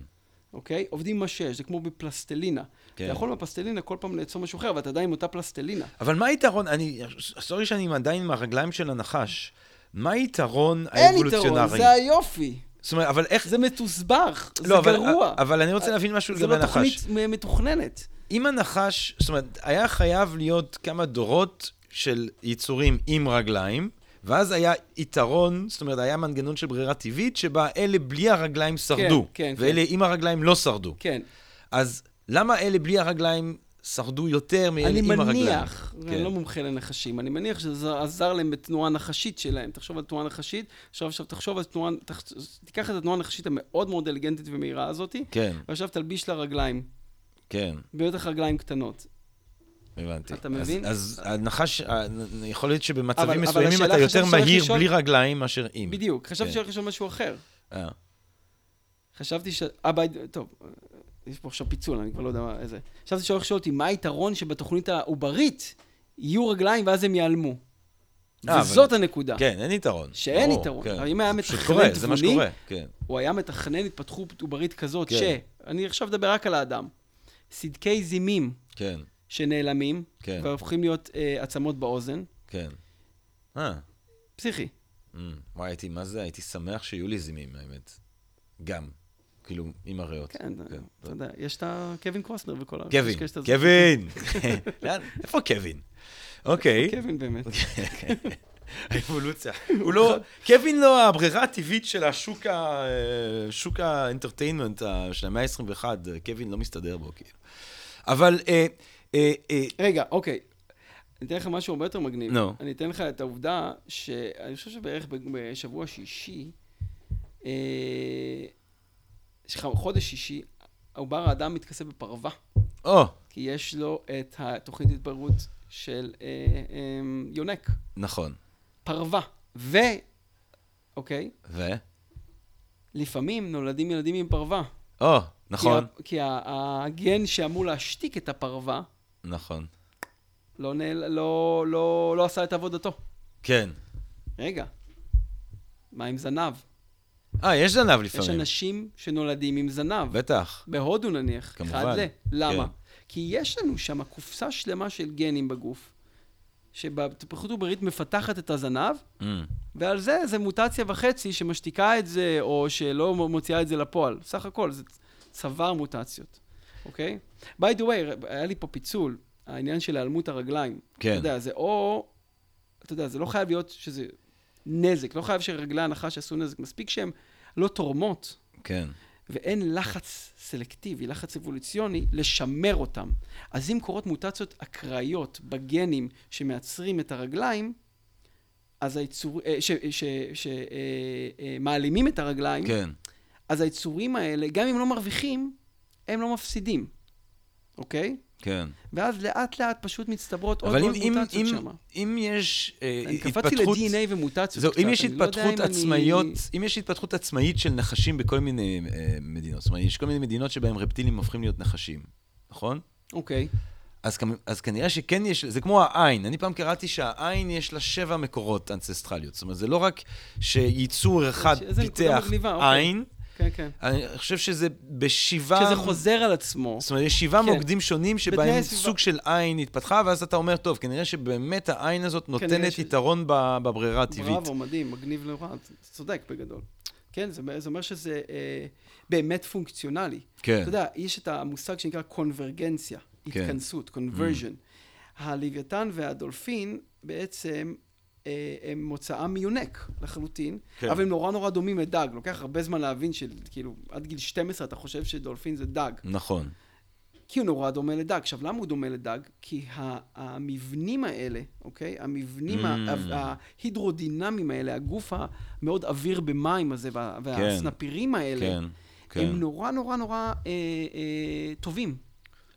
אוקיי? עובדים מה שיש, זה כמו בפלסטלינה. כן. אתה יכול בפלסטלינה כל פעם ליצור משהו אחר, אבל אתה עדיין עם אותה פלסטלינה. אבל מה היתרון, אני, סורי שאני עדיין עם הרגליים של הנחש, מה היתרון אין האבולוציונרי? יתרון, זה היופי. זאת אומרת, אבל איך... זה מתוסבך, זה לא, אבל- גרוע. אבל אני רוצה להבין משהו זה לגבי לא הנחש. תוכנית מ- מתוכננת. אם הנחש, זאת אומרת, היה חייב להיות כמה דורות של יצורים עם רגליים, ואז היה יתרון, זאת אומרת, היה מנגנון של ברירה טבעית, שבה אלה בלי הרגליים שרדו, כן, כן. ואלה עם הרגליים לא שרדו. כן. אז למה אלה בלי הרגליים שרדו יותר אני עם הרגליים? מניח, כן. אני לא מומחה לנחשים, אני מניח שזה עזר להם בתנועה נחשית שלהם. תחשוב על תנועה נחשית, עכשיו, עכשיו תחשוב על תנועה, תח, תיקח את התנועה הנחשית המאוד מאוד אינטליגנטית ומהירה הזאת, כן, ועכשיו תלביש לה רגליים, כן, בטח רגליים קטנות. הבנתי. אתה מבין? אז, אז הנחש, יכול להיות אבל- שבמצבים אבל מסוימים השאלה, אתה יותר מהיר לשאול- בלי רגליים מאשר עם. בדיוק, חשבתי כן. שהולך לשאול משהו אחר. אה, חשבתי ש... אה, ביי, טוב, יש פה עכשיו פיצול, אני כבר לא יודע מה איזה. חשבתי שהולך לשאול אותי, מה היתרון שבתוכנית העוברית יהיו רגליים ואז הם ייעלמו? אה, וזאת אבל- הנקודה. כן, אין יתרון. שאין יתרון. כן. אבל אם היה זה מתכנן זה תבוני, כן. הוא היה מתכנן התפתחות עוברית כזאת, כן. ש... אני עכשיו מדבר רק על האדם. סדקי זימים שנעלמים, והופכים להיות אה, עצמות באוזן. כן. אה, פסיכי. אמ, וואי, הייתי, מה זה? הייתי שמח שיהיו לי זימים, האמת. גם. כאילו, עם הריאות. כן, אתה יודע, יש את הקווין קוסנר וכל ה... קווין. קווין! איפה קווין? אוקיי. קווין באמת. האבולוציה. הוא לא, קווין לא הברירה הטבעית של השוק ה... שוק האנטרטיינמנט של המאה ה-21, קווין לא מסתדר בו, כאילו. אבל, אה, אה, אה, רגע, אוקיי. אני אתן לך משהו הרבה יותר מגניב. נו. אני אתן לך את העובדה שאני חושב שבערך בשבוע שישי, אה, סליחה, חודש שישי, העובר האדם מתכסה בפרווה, או, כי יש לו את התוכנית התבגרות של אה, אה, יונק. נכון. פרווה. ו... אוקיי? ו? לפעמים נולדים ילדים עם פרווה. או, נכון, כי, ה- כי הגן שאמור להשתיק את הפרווה, נכון. לא, נעל, לא, לא, לא עשה את עבודתו. כן. רגע, מה עם זנב? אה, יש זנב יש לפעמים. אנשים שנולדים עם זנב. בטח. בהודו נניח. כמובן. אחד ל... למה? כן. כי יש לנו שם קופסה שלמה של גנים בגוף, שבהתפתחות עוברית מפתחת את הזנב, אמ, ועל זה זה מוטציה וחצי שמשתיקה את זה, או שלא מוציאה את זה לפועל. סך הכל, זה צוואר מוטציות, אוקיי? by the way, היה לי פה פיצול, העניין של היעלמות הרגליים. כן. אתה יודע, זה או... אתה יודע, זה לא חייב להיות שזה נזק, לא חייב שרגלי הנחש יעשו נזק, מספיק שהן לא תורמות, כן. ואין לחץ סלקטיבי, לחץ אבולוציוני, לשמר אותם. אז אם קורות מוטציות אקראיות בגנים שמייצרים את הרגליים, אז היצור... אה, שמעלימים את הרגליים, כן. אז היצורים האלה, גם אם לא מרוויחים, הם לא מפסידים, אוקיי? כן. ואז לאט לאט פשוט מצטברות עוד אבל ועוד אם, מוטציות אם, שם. אם יש אה, אני קפצתי התפתחות... ל-DNA ומוטציות זהו, אם יש אני לא התפתחות אני- עצמאיות, אם יש התפתחות עצמאית של נחשים בכל מיני אה, מדינות, זאת אומרת, יש כל מיני מדינות שבהן רפטילים הופכים להיות נחשים, נכון? אוקיי. אז, אז כנראה שכן יש, זה כמו העין. אני פעם קראתי שהעין יש לה שבע מקורות אנצסטרליות. זאת אומרת, זה לא רק שייצור אחד פיתח מגניבה, אוקיי. כן, כן. אני חושב שזה בשבעה... שזה חוזר על עצמו. זאת אומרת, יש שבעה כן. מוקדים שונים שבהם. סוג של עין התפתחה, ואז אתה אומר, טוב, כנראה שבאמת העין הזאת נותנת ש- יתרון בברירה הטבעית. בראבו, מדהים, מגניב נורא, אתה צודק בגדול. כן, זה, זה אומר שזה אה, באמת פונקציונלי. כן. אתה יודע, יש את המושג שנקרא קונברגנציה, כן. התכנסות, קונברז'ן. הלוויתן והדולפין בעצם הם מוצאם מיונק לחלוטין, כן. אבל הם נורא נורא דומים לדג. לוקח הרבה זמן להבין שכאילו, עד גיל 12 אתה חושב שדולפין זה דג. נכון. כי הוא נורא דומה לדג. עכשיו, למה הוא דומה לדג? כי המבנים האלה, אוקיי? המבנים Mm. ההידרודינמיים האלה, הגוף המאוד עביר במים הזה, וה- והסנפירים האלה, כן, כן. הם נורא נורא נורא אה, אה, טובים.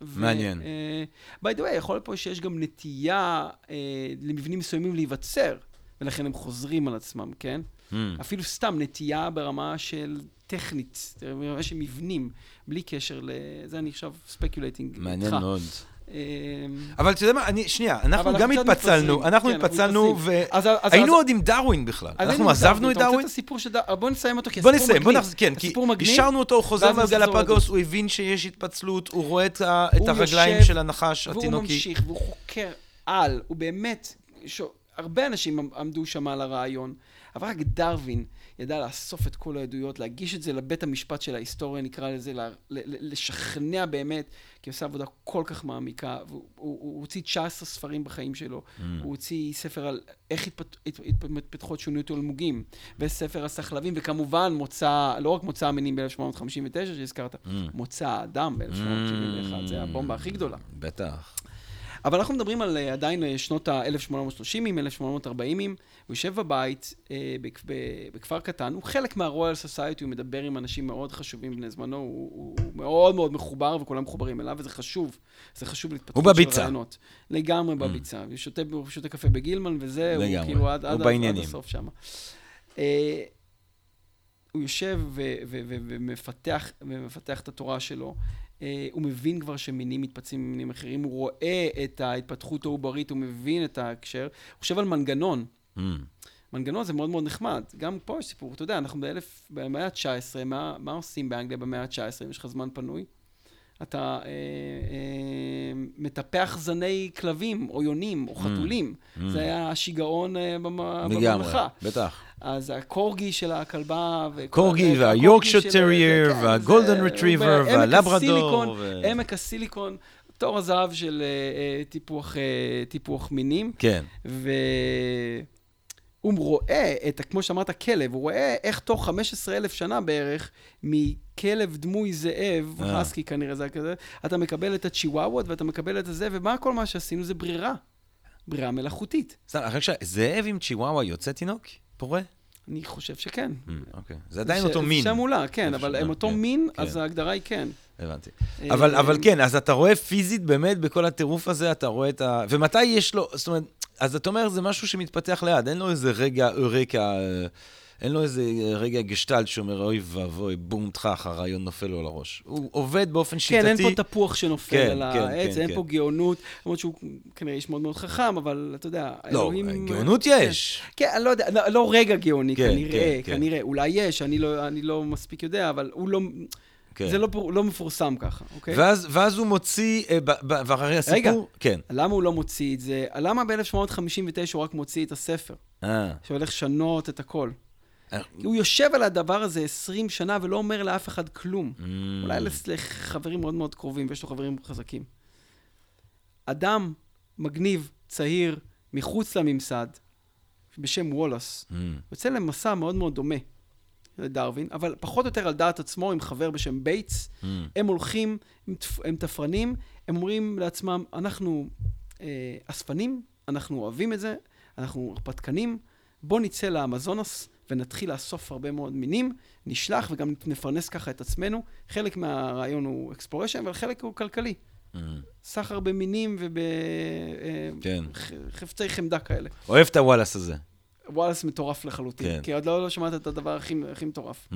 מעניין. אה, by the way, יכול להיות פה שיש גם נטייה אה, למבנים מסוימים להיווצר, ולכן הם חוזרים על עצמם, כן? Mm. אפילו סתם נטייה ברמה של טכנית, ברמה של מבנים, בלי קשר לזה, אני עכשיו speculating איתך. מעניין מאוד. אה, אבל אתה יודע מה, אני, שנייה, אנחנו גם התפצלנו. אנחנו כן, אנחנו התפצלנו, והיינו עוד עם דרווין בכלל. אנחנו עזבנו את דרווין? בוא נסיים אותו, כי בוא הסיפור נסיים, בוא מגניב. נחזור, כן, כי מגניב, השארנו אותו, הוא חוזר מהגלפגוס. הוא הבין שיש התפצלות, הוא רואה את הרגליים של הנחש והוא התינוקי. ממשיך, והוא חוקר על, הוא באמת, הרבה אנשים עמ- עמדו שם על הרעיון, אבל רק דרווין ידע לאסוף את כל העדויות, להגיש את זה לבית המשפט של ההיסטוריה, נקרא לזה, ל- ל- לשכנע באמת, כי הוא עושה עבודה כל כך מעמיקה, והוא הוא, הוא הוציא 19 ספרים בחיים שלו, Mm. הוא הוציא ספר על איך התפת- הת- הת- מתפתחות שוניות אלמוגים, וספר על סחלבים, וכמובן מוצא, לא רק מוצא המינים ב-1859 שהזכרת, Mm. מוצא האדם ב-1871, זה הבומבה הכי גדולה. בטח. אבל אנחנו מדברים על אה, עדיין אה, שנות ה-1830, 1840, הוא יושב בבית אה, בכפר קטן, הוא חלק מהרויאל סוסייטי, הוא מדבר עם אנשים מאוד חשובים בני זמנו, הוא, הוא, הוא מאוד מאוד מחובר וכולם מחוברים אליו, וזה חשוב, זה חשוב להתפתחות הוא של בביצה. רעיונות. לגמרי בביצה, הוא שותה, הוא שותה קפה בגילמן וזה, הוא. כאילו עד, עד, עד, הסוף שם. הוא יושב ומפתח, ומפתח את התורה שלו. אה, הוא מבין כבר שמינים מתפצלים ממינים אחרים, הוא רואה את ההתפתחות העוברית, הוא מבין את ההקשר. הוא חושב על מנגנון. Mm. מנגנון זה מאוד מאוד נחמד. גם פה יש סיפור, אתה יודע, אנחנו באלף, במאה ה-19, מה, מה עושים באנגליה במאה ה-19, אם יש לך זמן פנוי? אתה אה, אה, מטפח זני כלבים, או יונים, או חתולים. mm. זה היה השיגעון אה, במ- לגמרי. בטח. אז הקורגי של הכלבה, קורגי של- terrier והגולדן רטריבר והלברדור. עמק הסיליקון, תור הזהב של אה, אה, טיפוח, אה, טיפוח מינים, כן. והוא רואה, את, כמו שאמרת, כלב, הוא רואה איך תוך 15 אלף שנה בערך, מכלב דמוי זאב, אה. הסקי כנראה זה כזה, אתה מקבל את הצ'יוואוות ואתה מקבל את הזה, ומה כל מה שעשינו זה ברירה. ברירה מלאכותית. סתם, אחרי שזאב עם צ'יוואווה יוצא תינוק? פורה? אני חושב שכן. Mm, אוקיי. זה עדיין ש- אותו מין. שם מולה, כן, אבל הם אותו כן, מין, כן. אז ההגדרה היא כן. הבנתי. אה, אבל, אבל כן, אז אתה רואה פיזית באמת בכל הטירוף הזה, אתה רואה את ה... ומתי יש לו, זאת אומרת, אז אתה אומר, זה משהו שמתפתח ליד, אין לו איזה רגע, רקע, אה, אין לו איזה רגע גשטלט שאומר, אוי ואבוי, בום טחח, הרעיון נופל לו על הראש. הוא עובד באופן שיטתי. כן, אין פה תפוח שנופל כן, על כן, העץ, כן, אין כן. פה גאונות, למרות שהוא כנראה איש מאוד מאוד חכם, אבל אתה יודע, לא, אלוהים... גאונות כן. יש. כן, אני לא יודע, לא, לא רגע גאוני, כן, כנראה, כן, כן. כנראה. אולי יש, אני לא, אני לא מספיק יודע, אבל הוא לא... כן. זה לא, לא מפורסם ככה, אוקיי? ואז, ואז הוא מוציא, אה, והרי הסיפור... רגע. כן. למה הוא לא מוציא את זה? למה ב-1859 הוא רק מוציא את הספר? אה, שהולך לשנות את הכל. הוא יושב על הדבר הזה 20 שנה ולא אומר לאף אחד כלום. mm, אולי לחברים מאוד מאוד קרובים, ויש לו חברים חזקים. אדם מגניב, צעיר, מחוץ לממסד, בשם וולאס, mm, יוצא למסע מאוד מאוד דומה לדרווין, אבל פחות או יותר על דעת עצמו, עם חבר בשם בייטס. mm. הם הולכים, הם, תפ- הם תפרנים, הם אומרים לעצמם, אנחנו אה, אספנים, אנחנו אוהבים את זה, אנחנו הרפתקנים, בואו נצא לאמזונס ונתחיל לאסוף הרבה מאוד מינים, נשלח וגם נפרנס ככה את עצמנו. חלק מהרעיון הוא exploration, אבל חלק הוא כלכלי. mm. סחר במינים כן. ובחפצי חמדה כאלה. אוהב את הוואלאס הזה. וואלאס מטורף לחלוטין, כן. כי עוד לא, לא שמעת את הדבר הכי, הכי מטורף. Mm,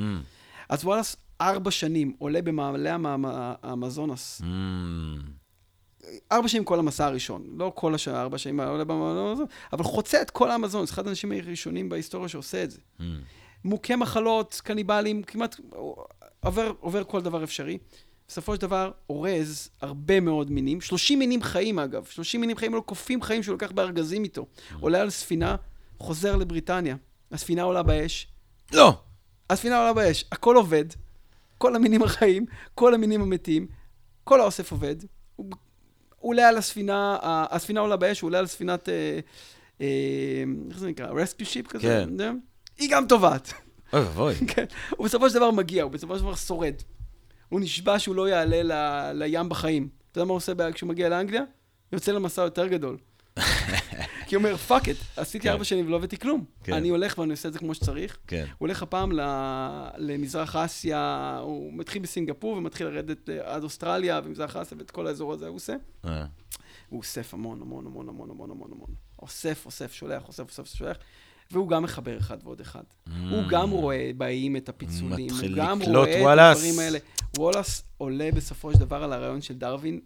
אז וואלאס ארבע שנים עולה במעלה המ- האמזונס, mm. ארבע שנים כל המסע הראשון, לא כל השעה, ארבע שנים עולה במעלה, אבל חוצה את כל האמזונס, אחד האנשים הראשונים בהיסטוריה שעושה את זה. Mm. מוכי מחלות, קניבלים, כמעט, עובר, עובר כל דבר אפשרי. בסופו של דבר, אורז הרבה מאוד מינים, 30 מינים חיים אגב, 30 מינים חיים, לא קופים חיים שהוא לוקח בארגזים איתו. עולה על ספינה, חוזר לבריטניה. הספינה עולה באש, לא. הספינה עולה באש, הכל עובד, כל המינים החיים, כל המינים המתים, כל האוסף עובד. הוא עולה על הספינה, הספינה עולה באש, הוא עולה על ספינת, אה, אה, איך זה נקרא? רסקיו שיפ כזה? כן. היא גם טובעת. אוי ואבוי. כן. הוא בסופו של דבר מגיע, הוא בסופו של דבר שורד. הוא נשבע שהוא לא יעלה ל, לים בחיים. אתה יודע מה הוא עושה כשהוא מגיע לאנגליה? יוצא למסע יותר גדול. כי הוא אומר, fuck it, עשיתי כן. ארבע שנים ולא הבאתי כלום. כן. אני הולך ואני עושה את זה כמו שצריך. כן. הוא הולך הפעם למזרח אסיה, הוא מתחיל בסינגפור ומתחיל לרדת אה, עד אוסטרליה ומזרח אסיה ואת כל האזור הזה הוא עושה. אה. הוא אוסף המון, המון, המון, המון, המון, המון, המון. אוסף, אוסף, שולח, אוסף, אוסף, שולח. והוא גם מחבר אחד ועוד אחד. הוא גם רואה באיים את הפיצולים, הוא Mm. גם רואה את. הדברים האלה. וואלאס עולה בסופו של דבר על הרעיון של דרווין,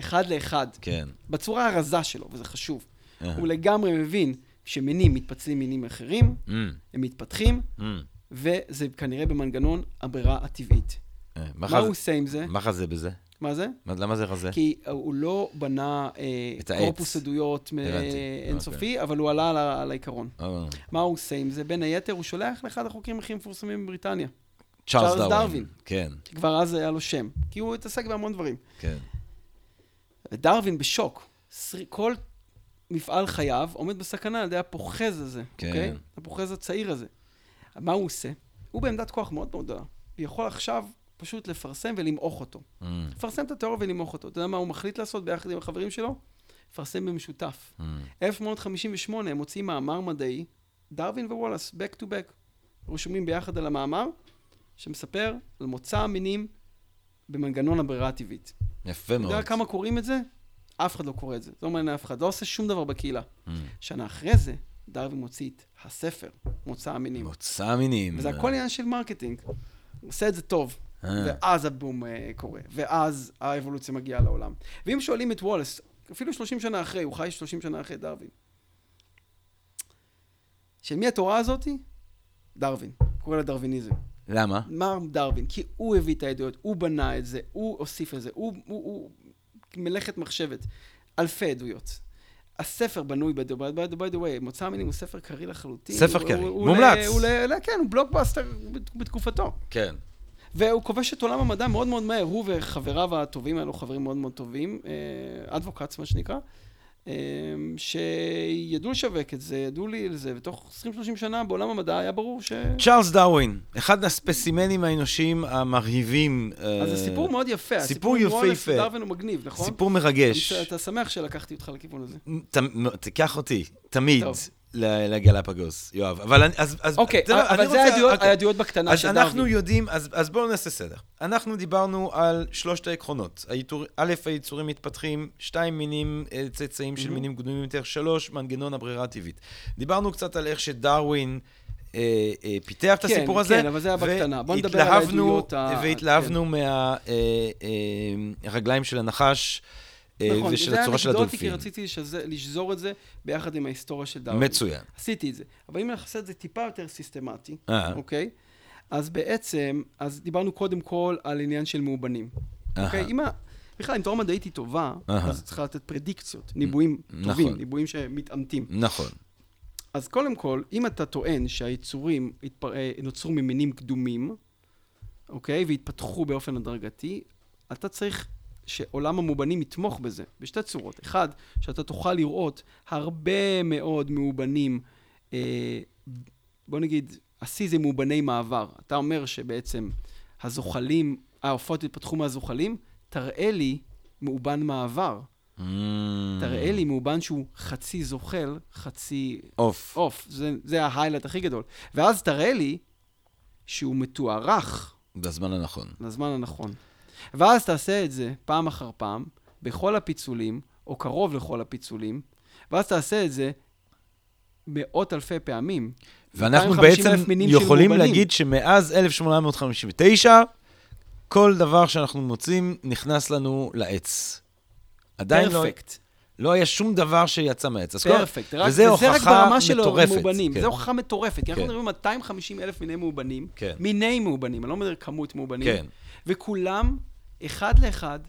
אחד לאחד, כן. בצורה הרזה שלו, וזה חשוב. אה. הוא לגמרי מבין שמינים מתפצלים מינים אחרים, אמ, הם מתפתחים, אמ. וזה כנראה במנגנון הברירה הטבעית. אה, מה מה הוא עושה עם זה? מה חזה בזה? מה זה? מה- למה זה רזה? כי הוא לא בנה אה. קורפוס עדויות הבנתי, אינסופי, אבל הוא עלה על העיקרון. אה, מה הוא עושה עם זה? בין היתר, הוא שולח לאחד החוקרים הכי מפורסמים בבריטניה. צ'ארלס. דרווין. כן, כבר אז היה לו שם, כי הוא התעסק בהמון דברים. כן. ודרווין בשוק. כל מפעל חייו עומד בסכנה על ידי הפוחז הזה, כן. אוקיי? הפוחז הצעיר הזה. מה הוא עושה? הוא בעמדת כוח מאוד מאוד גדולה. הוא יכול עכשיו פשוט לפרסם ולמעוך אותו. אמ, לפרסם את התיאוריה ולמעוך אותו. אתה יודע מה הוא מחליט לעשות ביחד עם החברים שלו? לפרסם במשותף. אמ. 1858 הם מוציאים מאמר מדעי, דרווין ווולאס, back to back. רשומים ביחד על המאמר, שמספר על מוצא המינים במנגנון הברירה הטבעית. יפה אתה מאוד. יודע כמה קוראים את זה? אף אחד לא קורא את זה. זה לא מעניין אף אחד. לא עושה שום דבר בקהילה. אמ. שנה אחרי זה, דרווין מוציא את הספר, מוצא המינים. מוצא מינים. וזה הכל עניין של marketing. הוא עושה את זה טוב. אה. ואז הבום אה, קורה, ואז האבולוציה מגיעה לעולם. ואם שואלים את וולס, אפילו 30 שנה אחרי, הוא חי 30 שנה אחרי דרווין. של מי התורה הזאתי? דרווין. קורא לה דרוויניזם. למה? מה דרווין? כי הוא הביא את העדויות, הוא בנה את זה, הוא הוסיף את זה, הוא, הוא, הוא מלאכת מחשבת. אלפי עדויות. הספר בנוי, by the by the way, מוצא המינים הוא ספר קריא לחלוטין. ספר הוא- הוא- הוא מומלץ. הוא ל- כן, הוא בלוקבאסטר בת- בתקופתו. כן. והוא כובש את עולם המדע מאוד מאוד מהר, הוא וחבריו הטובים, היה לו חברים מאוד מאוד טובים, אדבוקטס מה שנקרא, אה, שידעו לשווק את זה, ידעו לי על זה, ותוך 20-30 שנה בעולם המדע היה ברור ש... צ'ארלס דרווין, אחד הספסימנים האנושיים המרהיבים. אז זה סיפור מאוד יפה. סיפור הסיפור עם וולאס יפהפה. ודרווין הוא מגניב, נכון? סיפור מרגש. אתה- שמח שלקחתי אותך לכיוון הזה. תיקח אותי, תמיד, לגלפגוס, יואב. אבל אני, אז... אז אוקיי, יודע, אבל אני זה רוצה- העדויות- אוקיי. העדויות בקטנה אז של אנחנו דרווין. יודעים, אז, אז בואו נעשה סדר. אנחנו דיברנו על שלושת העקרונות. היתור, א', היצורים מתפתחים, שתיים, מינים, אה, צאצאים של Mhm. מינים קדומים יותר, שלוש, מנגנון הברירה הטבעית. דיברנו קצת על איך שדרווין אה, אה, פיתח את כן, הסיפור הזה. כן, אבל זה היה בקטנה. בוא נדבר על העדויות ה- והתלהבנו מהרגליים של הנחש. אה, נכון, ושל הצורה של אנקדוטי, כי הדולפין. רציתי שזה- לשזור את זה ביחד עם ההיסטוריה של דרווין. מצוין. עשיתי את זה. אבל אם נעשה את זה טיפה יותר סיסטמטי, אה. אוקיי? אז בעצם, אז דיברנו קודם כל על עניין של מאובנים. אהה. אוקיי? אם ה... בכלל, אם תורה מדעית היא טובה, אהה. אז צריכה לתת פרדיקציות, ניבויים נכון. טובים, ניבויים שמתעמתים. נכון. אז קודם כל, אם אתה טוען שהיצורים התפר... אה, נוצרו ממינים קדומים, אוקיי? והתפתחו באופן הדרגתי, אתה צריך שעולם המאובנים יתמוך בזה, בשתי צורות. אחד, שאתה תוכל לראות הרבה מאוד מאובנים, אה, בוא נגיד, השיא זה מאובני מעבר. אתה אומר שבעצם הזוחלים, העופות התפתחו מהזוחלים, תראה לי מאובן מעבר. Mm. תראה לי מאובן שהוא חצי זוחל, חצי עוף. עוף. זה, זה ההיילייט הכי גדול. ואז תראה לי שהוא מתוארך בזמן הנכון. לזמן הנכון. ואז תעשה את זה פעם אחר פעם, בכל הפיצולים, או קרוב לכל הפיצולים, ואז תעשה את זה מאות אלפי פעמים. ואנחנו 250,000 בעצם יכולים. להגיד שמאז 1859, כל דבר שאנחנו מוצאים נכנס לנו לעץ. עדיין לא... perfect. לא היה שום דבר שיצא מהעץ. perfect. רק- וזה וזה רק הוכחה ברמה של מטורפת. מאובנים. כן. זו הוכחה מטורפת, כי אנחנו כן. מדברים על 250 אלף מיני מאובנים. כן. מיני מאובנים, אני לא מדבר כמות מאובנים. כן. וכולם, אחד לאחד,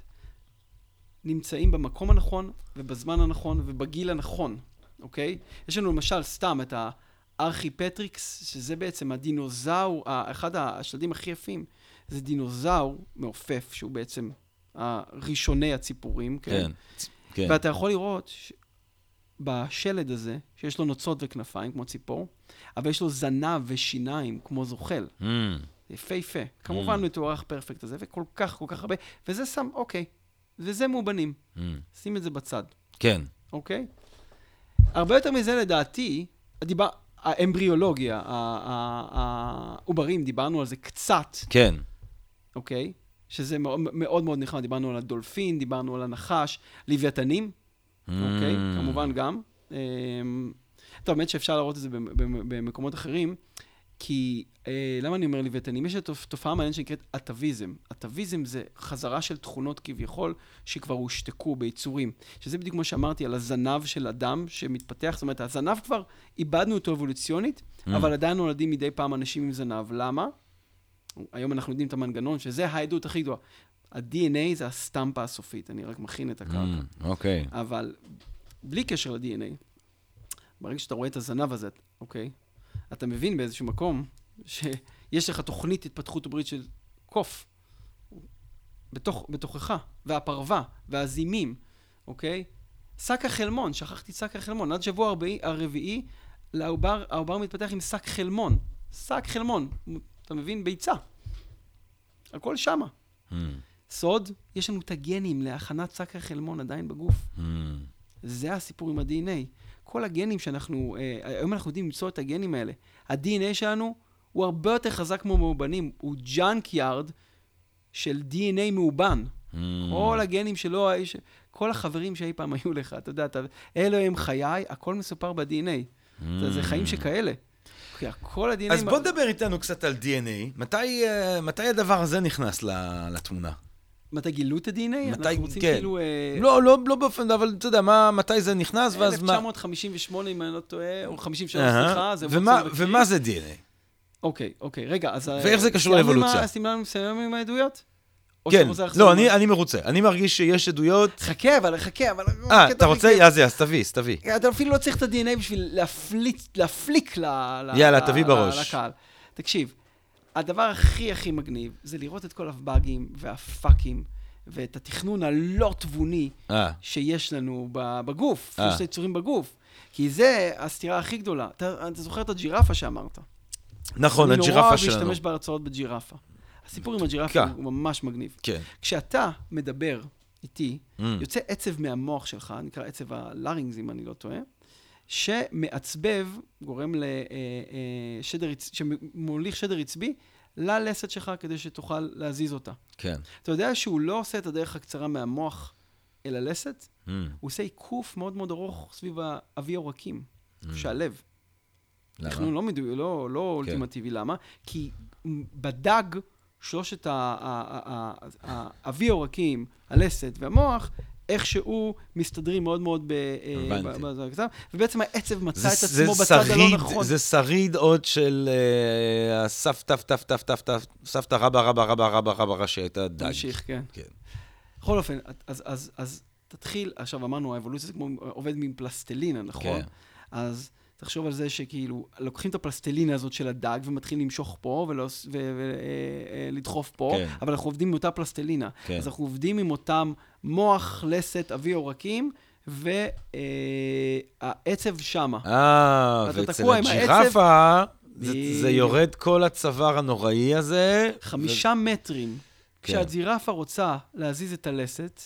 נמצאים במקום הנכון, ובזמן הנכון, ובגיל הנכון, אוקיי? יש לנו למשל סתם את הארכיאופטריקס, שזה בעצם הדינוזאור, אחד השלדים הכי יפים, זה דינוזאור מעופף, שהוא בעצם ראשוני הציפורים, כן? כן. כן. ואתה יכול לראות ש... בשלד הזה, שיש לו נוצות וכנפיים, כמו ציפור, אבל יש לו זנב ושיניים, כמו זוחל. Mm, יפהפה. כמובן מתוארך פרפקט הזה, וכל כך, כל כך הרבה, וזה שם, אוקיי, וזה מאובנים. mm. שים את זה בצד, כן. אוקיי? הרבה יותר מזה, לדעתי, דיבר... האמבריאולוגיה, ה- ה- העוברים, דיברנו על זה קצת, כן. אוקיי? שזה מאוד מאוד, מאוד נחמד. דיברנו על הדולפין, דיברנו על הנחש, לוויתנים, אוקיי? Mm. כמובן גם. אמ, טוב, האמת שאפשר להראות את זה במ- במ- במקומות אחרים, כי אה, למה אני אומר לוויתנים? יש תופ- תופעה מעניינת שנקראת אטביזם. אטביזם זה חזרה של תכונות כביכול שכבר הושתקו ביצורים. שזה בדיוק כמו שאמרתי על הזנב של אדם שמתפתח, זאת אומרת, הזנב כבר, איבדנו אותו אבולוציונית, Mm. אבל עדיין נולדים מדי פעם אנשים עם זנב. למה? היום אנחנו יודעים את המנגנון, שזה העדות הכי גדולה. ה-DNA זה הסטמפה הסופית, אני רק מכין את הקרקע. Mm, אוקיי. אבל בלי קשר ל-DNA, ברגע שאתה רואה את הזנב הזה, אוקיי, אתה מבין באיזשהו מקום שיש לך תוכנית התפתחות עוברית של קוף בתוך, בתוכך, והפרווה, והזימים, אוקיי? שק החלמון, שכחתי את שק החלמון. עד שבוע הרביעי, הרביעי, לעובר, העובר מתפתח עם שק חלמון. שק חלמון, אתה מבין? ביצה. הכל שמה. Mm, סוד, יש לנו את הגנים להכנת שק החלמון עדיין בגוף. mm. זה הסיפור עם ה-DNA. כל הגנים שאנחנו, אה, היום אנחנו יודעים למצוא את הגנים האלה. ה-DNA שלנו הוא הרבה יותר חזק כמו מאובנים, הוא junkyard של DNA מאובן. Mm. כל הגנים שלו, ש- כל החברים שאי פעם היו לך, אתה יודע, אתה, אלו הם חיי, הכל מסופר ב-DNA. זה, זה חיים שכאלה. כי כל ה-DNA... Mm. אז בוא נדבר איתנו קצת על DNA. מתי, אה, מתי הדבר הזה נכנס ל- לתמונה? מתי גילו את ה-DNA? מתי- אנחנו רוצים כן. כאילו... אה, לא, לא, לא באופן, אבל אתה יודע, מה, מתי זה נכנס, ואז מה... 1958, אם אני לא טועה, או 53, אהה. סליחה, זה ומה-. ומה זה DNA? אוקיי, אוקיי, רגע, אז... ואיך זה קשור לאבולוציה? סיימנו עם העדויות? כן, לא, אני, אני מרוצה. אני מרגיש שיש עדויות... חכה, אבל חכה, אבל... אה, אתה רוצה? אז אז תביא, אז תביא. אתה אפילו לא צריך את ה-DNA בשביל להפליק, להפליק ל... יאללה, תביא בראש. תקשיב, הדבר הכי הכי מגניב זה לראות את כל הבאגים והפאקים ואת התכנון הלא תבוני אה, שיש לנו בגוף, אה. יש יצורים בגוף. כי זה הסתירה הכי גדולה. אתה, אתה זוכר את הג'ירפה שאמרת? נכון, אני נורא הג'ירפה אוהב שלנו. להשתמש בהרצאות בג'ירפה. הסיפור עם הג'ירפה כן. הוא ממש מגניב. כן. כשאתה מדבר איתי, Mm. יוצא עצב מהמוח שלך, נקרא עצב הלארינגס, אם אני לא טועה, שמעצבב, גורם לשדר, שמוליך שדר עצבי ללסת שלך כדי שתוכל להזיז אותה. כן. אתה יודע שהוא לא עושה את הדרך הקצרה מהמוח אל הלסת, Mm. הוא עושה עיקוף מאוד מאוד ארוך סביב האבי עורקים, Mm. שהלב. למה? תכנון לא מדויק, לא, לא כן. אולטימטיבי. למה? כי בדג, שלושת האבי עורקים, הלסת והמוח, איכשהו מסתדרים מאוד מאוד ב... אה, הבנתי. ובעצם העצב מצא את עצמו בצד הלא נכון. זה שריד עוד של אה, הסבתא, סבתא, סבתא, סבתא, סבתא רבא, רבא, רבא, רבא, רבא, רבא, שהייתה דג. תמשיך, כן. כן. בכל אופן, אז תתחיל, עכשיו אמרנו, האבולוציה זה כמו עובד מפלסטלינה, נכון? כן. אז תחשוב על זה שכאילו, לוקחים את הפלסטלינה הזאת של הדג ומתחילים למשוך פה ולדחוף פה, כן. אבל אנחנו עובדים עם אותה פלסטלינה. כן. אז אנחנו עובדים עם אותם מוח, לסת, אבי עורקים, והעצב שמה. אה, ואצל. הג'ירפה, זה- זה. יורד כל הצוואר הנוראי הזה. חמישה מטרים. כן. כשהג'ירפה רוצה להזיז את הלסת,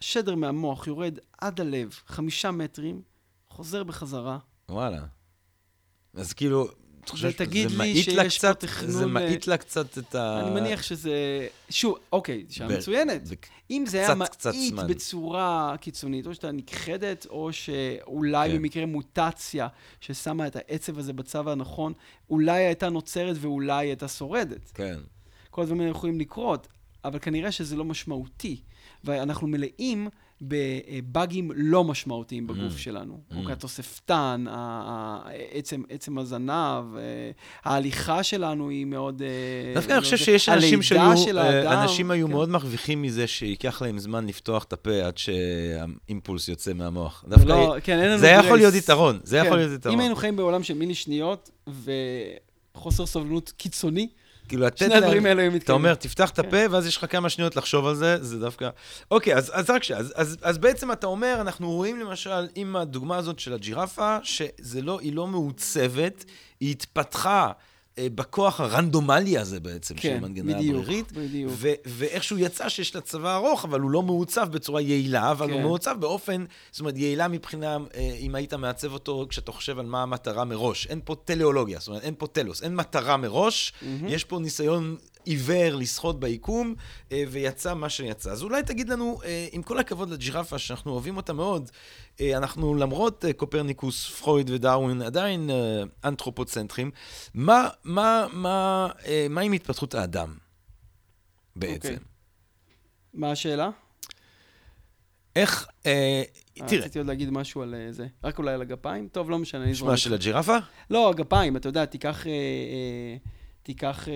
שדר מהמוח יורד עד הלב, חמישה מטרים, חוזר בחזרה. וואלה. אז כאילו, אתה חושב ותגיד שזה לי מאט לה שיש פה קצת- תכנון זה ל- מאט לה קצת את ה... אני מניח שזה... שוב, אוקיי, שעה ב- מצוינת. זה- אם זה היה קצת- קצת מאית זמן. בצורה קיצונית, או שאתה נכחדת, או שאולי כן. במקרה מוטציה ששמה את העצב הזה בצו הנכון, אולי הייתה נוצרת ואולי הייתה שורדת. כן. כל הדברים האלה יכולים לקרות, אבל כנראה שזה לא משמעותי. ואנחנו מלאים בבאגים לא משמעותיים בגוף Mm. שלנו. Mm. אוקיי, התוספתן, עצם, עצם הזנב, אה, ההליכה שלנו היא מאוד... אה, דווקא אני חושב שיש אנשים שהיו, אה, האדם, אנשים היו כן. מאוד מרוויחים מזה שייקח להם זמן לפתוח את הפה עד שהאימפולס יוצא מהמוח. דווקא לא, כן, אין לנו זה יכול. להיות יתרון, זה כן. יכול להיות יתרון. אם היינו חיים בעולם של מיני שניות וחוסר סבלנות קיצוני, כאילו, לתת שני להם- הדברים האלה אתה מתקיימים. אומר, תפתח את כן. הפה, ואז יש לך כמה שניות לחשוב על זה, זה דווקא... אוקיי, אז, רק ש... אז, בעצם אתה אומר, אנחנו רואים למשל עם הדוגמה הזאת של הג'ירפה, שזה לא, היא לא מעוצבת, היא התפתחה בכוח הרנדומלי הזה בעצם, של כן, מנגנוני בדיוק, הברירית. בדיוק. ו- ואיכשהו יצא שיש לה צבא ארוך, אבל הוא לא מעוצב בצורה יעילה, אבל כן. הוא מעוצב באופן, זאת אומרת, יעילה מבחינה, אה, אם היית מעצב אותו כשאתה חושב על מה המטרה מראש. אין פה טליאולוגיה, זאת אומרת, אין פה טלוס, אין מטרה מראש, מהמם. יש פה ניסיון עיוור לשחות ביקום, אה, ויצא מה שיצא. אז אולי תגיד לנו, אה, עם כל הכבוד לג'ירפה, שאנחנו אוהבים אותה מאוד, אה, אנחנו למרות קופרניקוס, פרויד ודרווין, עדיין אנתרופוצנטרים, מה, מה, מה, מה עם התפתחות האדם בעצם? אוקיי. מה השאלה? איך, אה, תראה, רציתי עוד להגיד משהו על זה. רק אולי על הגפיים? טוב, לא משנה, איתך. של הג'ירפה? לא, הגפיים, אתה יודע, תיקח, אה, אה, תיקח אה,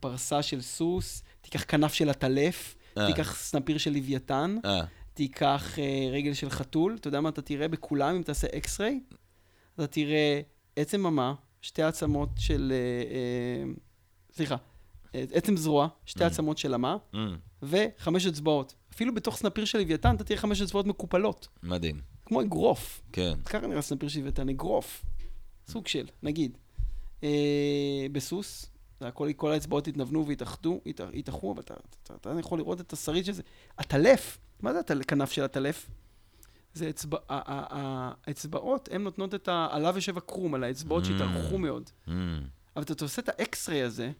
פרסה של סוס, תיקח כנף של עטלף, אה. תיקח סנפיר של לוויתן, אה, תיקח אה, רגל של חתול, אתה יודע מה אתה תראה בכולם אם תעשה X-ray? אתה תראה עצם ממה, שתי עצמות של... אה, אה, סליחה, אה, עצם זרוע, שתי Mm. עצמות של אמה, אמ, וחמש אצבעות. אפילו בתוך סנפיר של לוויתן אתה תראה חמש אצבעות מקופלות, מדהים, כמו אגרוף. כן. ככה נראה סנפיר של לוויתן, אגרוף. סוג של, נגיד. אה, בסוס, הכל, כל האצבעות התנוונו והתאחדו, הת- התאחו, אבל אתה, אתה, אתה יכול לראות את השריד של זה. הטלף, מה זה הטל- כנף של הטלף? זה אצבע, האצבעות, הן נותנות את ה... עליו יושב הקרום, על האצבעות Mm. שהתארכו מאוד. אמ, אבל אתה עושה את האקס-ריי הזה,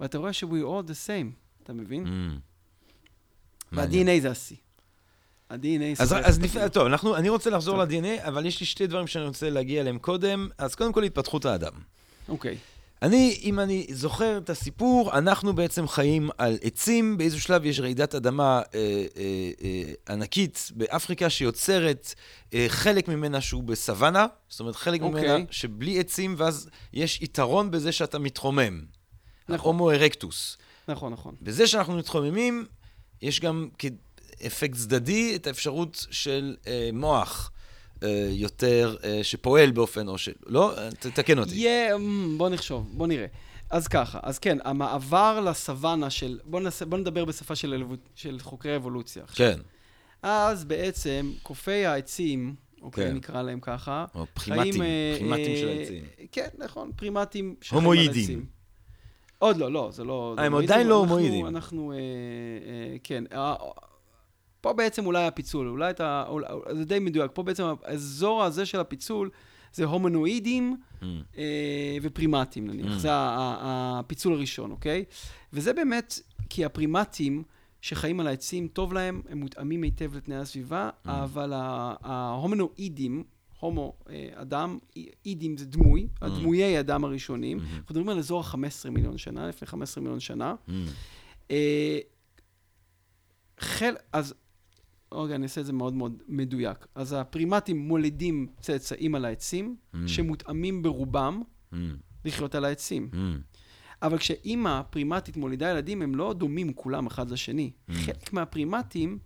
ואתה רואה ש- we all the same, אתה מבין? מעניין. וה-DNA זה השיא. ה-DNA... אז, אז לפני. טוב, אנחנו, אני רוצה לחזור. ל-DNA, אבל יש לי שתי דברים שאני רוצה להגיע אליהם קודם. אז קודם כל, התפתחות האדם. אוקיי. אני, אם אני זוכר את הסיפור, אנחנו בעצם חיים על עצים, באיזשהו שלב יש רעידת אדמה אה, אה, אה, ענקית באפריקה שיוצרת אה, חלק ממנה שהוא בסוואנה, זאת אומרת חלק אוקיי. ממנה שבלי עצים, ואז יש יתרון בזה שאתה מתרומם. נכון. הומו ארקטוס. נכון, נכון. בזה שאנחנו מתחוממים, יש גם כאפקט צדדי את האפשרות של אה, מוח יותר, אה, שפועל באופן או של... לא? אה, תתקן אותי. יהיה, אמ, בוא נחשוב, בוא נראה. אז ככה, אז כן, המעבר לסוואנה של, בוא, נעשה, בוא נדבר בשפה של, של חוקרי אבולוציה. עכשיו. כן, אז בעצם, קופי העצים, אוקיי, כן. נקרא להם ככה, או פרימטים, אה, פרימטים של אה, העצים. כן, נכון, פרימטים שחיים על הומואידים. עצים. עוד לא, לא, זה לא... אה, הם עדיין לא אנחנו- הומואידים. אנחנו, אה, אה, כן. פה בעצם אולי הפיצול, אולי אתה... אולי- זה די מדויק. פה בעצם האזור הזה של הפיצול זה הומונואידים אמ, אה, ופרימטים נניח. Mm. זה הפיצול הראשון, אוקיי? וזה באמת כי הפרימטים שחיים על העצים, טוב להם, הם מותאמים היטב לתנאי הסביבה, Mm. אבל ה- ההומונואידים, הומו, אה, אדם, אי- אידים זה דמוי, Mm. הדמויי אדם הראשונים, Mm. אנחנו מדברים על אזור ה-15 מיליון שנה, לפני 15 מיליון שנה. אמ, אה, חל... אז... רגע, אני אעשה את זה מאוד מאוד מדויק. אז הפרימטים מולידים צאצאים על העצים, Mm. שמותאמים ברובם אמ, לחיות על העצים. אמ, אבל כשאימא פרימטית מולידה ילדים, הם לא דומים כולם אחד לשני. Mm. חלק מהפרימטים,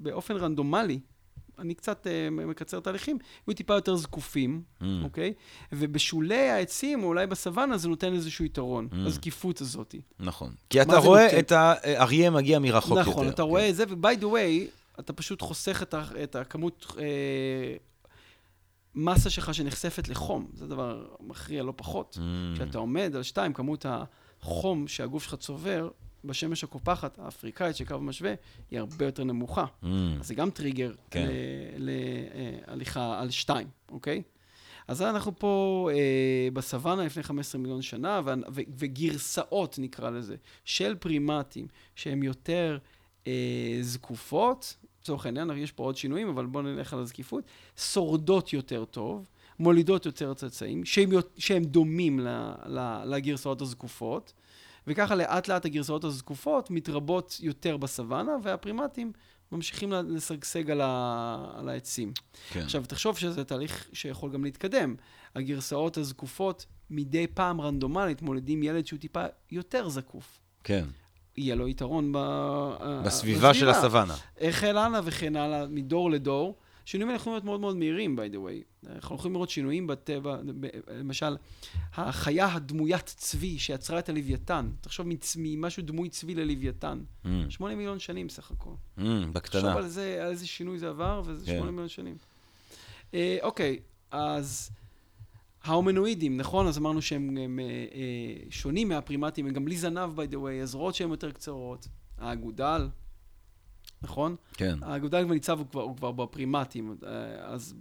באופן רנדומלי, אני קצת uh, מקצר תהליכים, יהיו טיפה יותר זקופים, אמ. אוקיי? ובשולי העצים, או אולי בסוואנה, זה נותן איזשהו יתרון, Mm. הזקיפות הזאת. נכון. כי אתה רואה נותן? את האריה מגיע מרחוק יותר. נכון, אתה כן. רואה את זה, ו-by the way, אתה פשוט חוסך את, ה- את הכמות אה, מסה שלך שנחשפת לחום. זה דבר מכריע לא פחות. אמ, כשאתה עומד על שתיים, כמות החום שהגוף שלך צובר בשמש הקופחת, האפריקאית של קו המשווה, היא הרבה יותר נמוכה. אמ, אז זה גם טריגר כן. להליכה על שתיים, אוקיי? אז אנחנו פה אה, בסוואנה לפני 15 מיליון שנה, ו- ו- וגרסאות, נקרא לזה, של פרימטים שהן יותר אה, זקופות, לצורך העניין, יש פה עוד שינויים, אבל בואו נלך על הזקיפות, שורדות יותר טוב, מולידות יותר צאצאים, שהם, שהם דומים ל, ל, לגרסאות הזקופות, וככה לאט לאט הגרסאות הזקופות מתרבות יותר בסוואנה, והפרימטים ממשיכים לשגשג על, ה... על העצים. כן. עכשיו, תחשוב שזה תהליך שיכול גם להתקדם. הגרסאות הזקופות, מדי פעם רנדומלית מולדים ילד שהוא טיפה יותר זקוף. כן. יהיה לו יתרון ב... בסביבה של הסוואנה. וכן הלאה וכן הלאה, מדור לדור. שינויים האלה יכולים להיות מאוד מאוד מהירים, by the way. אנחנו יכולים לראות שינויים בטבע, למשל, החיה הדמוית צבי שיצרה את הלוויתן, תחשוב ממשהו דמוי צבי ללוויתן. Mm. שמונה מיליון שנים סך הכל. Mm, בקטנה. תחשוב על זה, על איזה שינוי זה עבר, וזה כן. שמונה מיליון שנים. אה, אוקיי, אז ההומנואידים, נכון? אז אמרנו שהם הם, אה, אה, שונים מהפרימטים, הם גם בלי זנב, by the way, הזרועות שהן יותר קצרות. האגודל, נכון? כן. האגודל כבר ניצב, הוא כבר, הוא כבר בפרימטים, אה, אז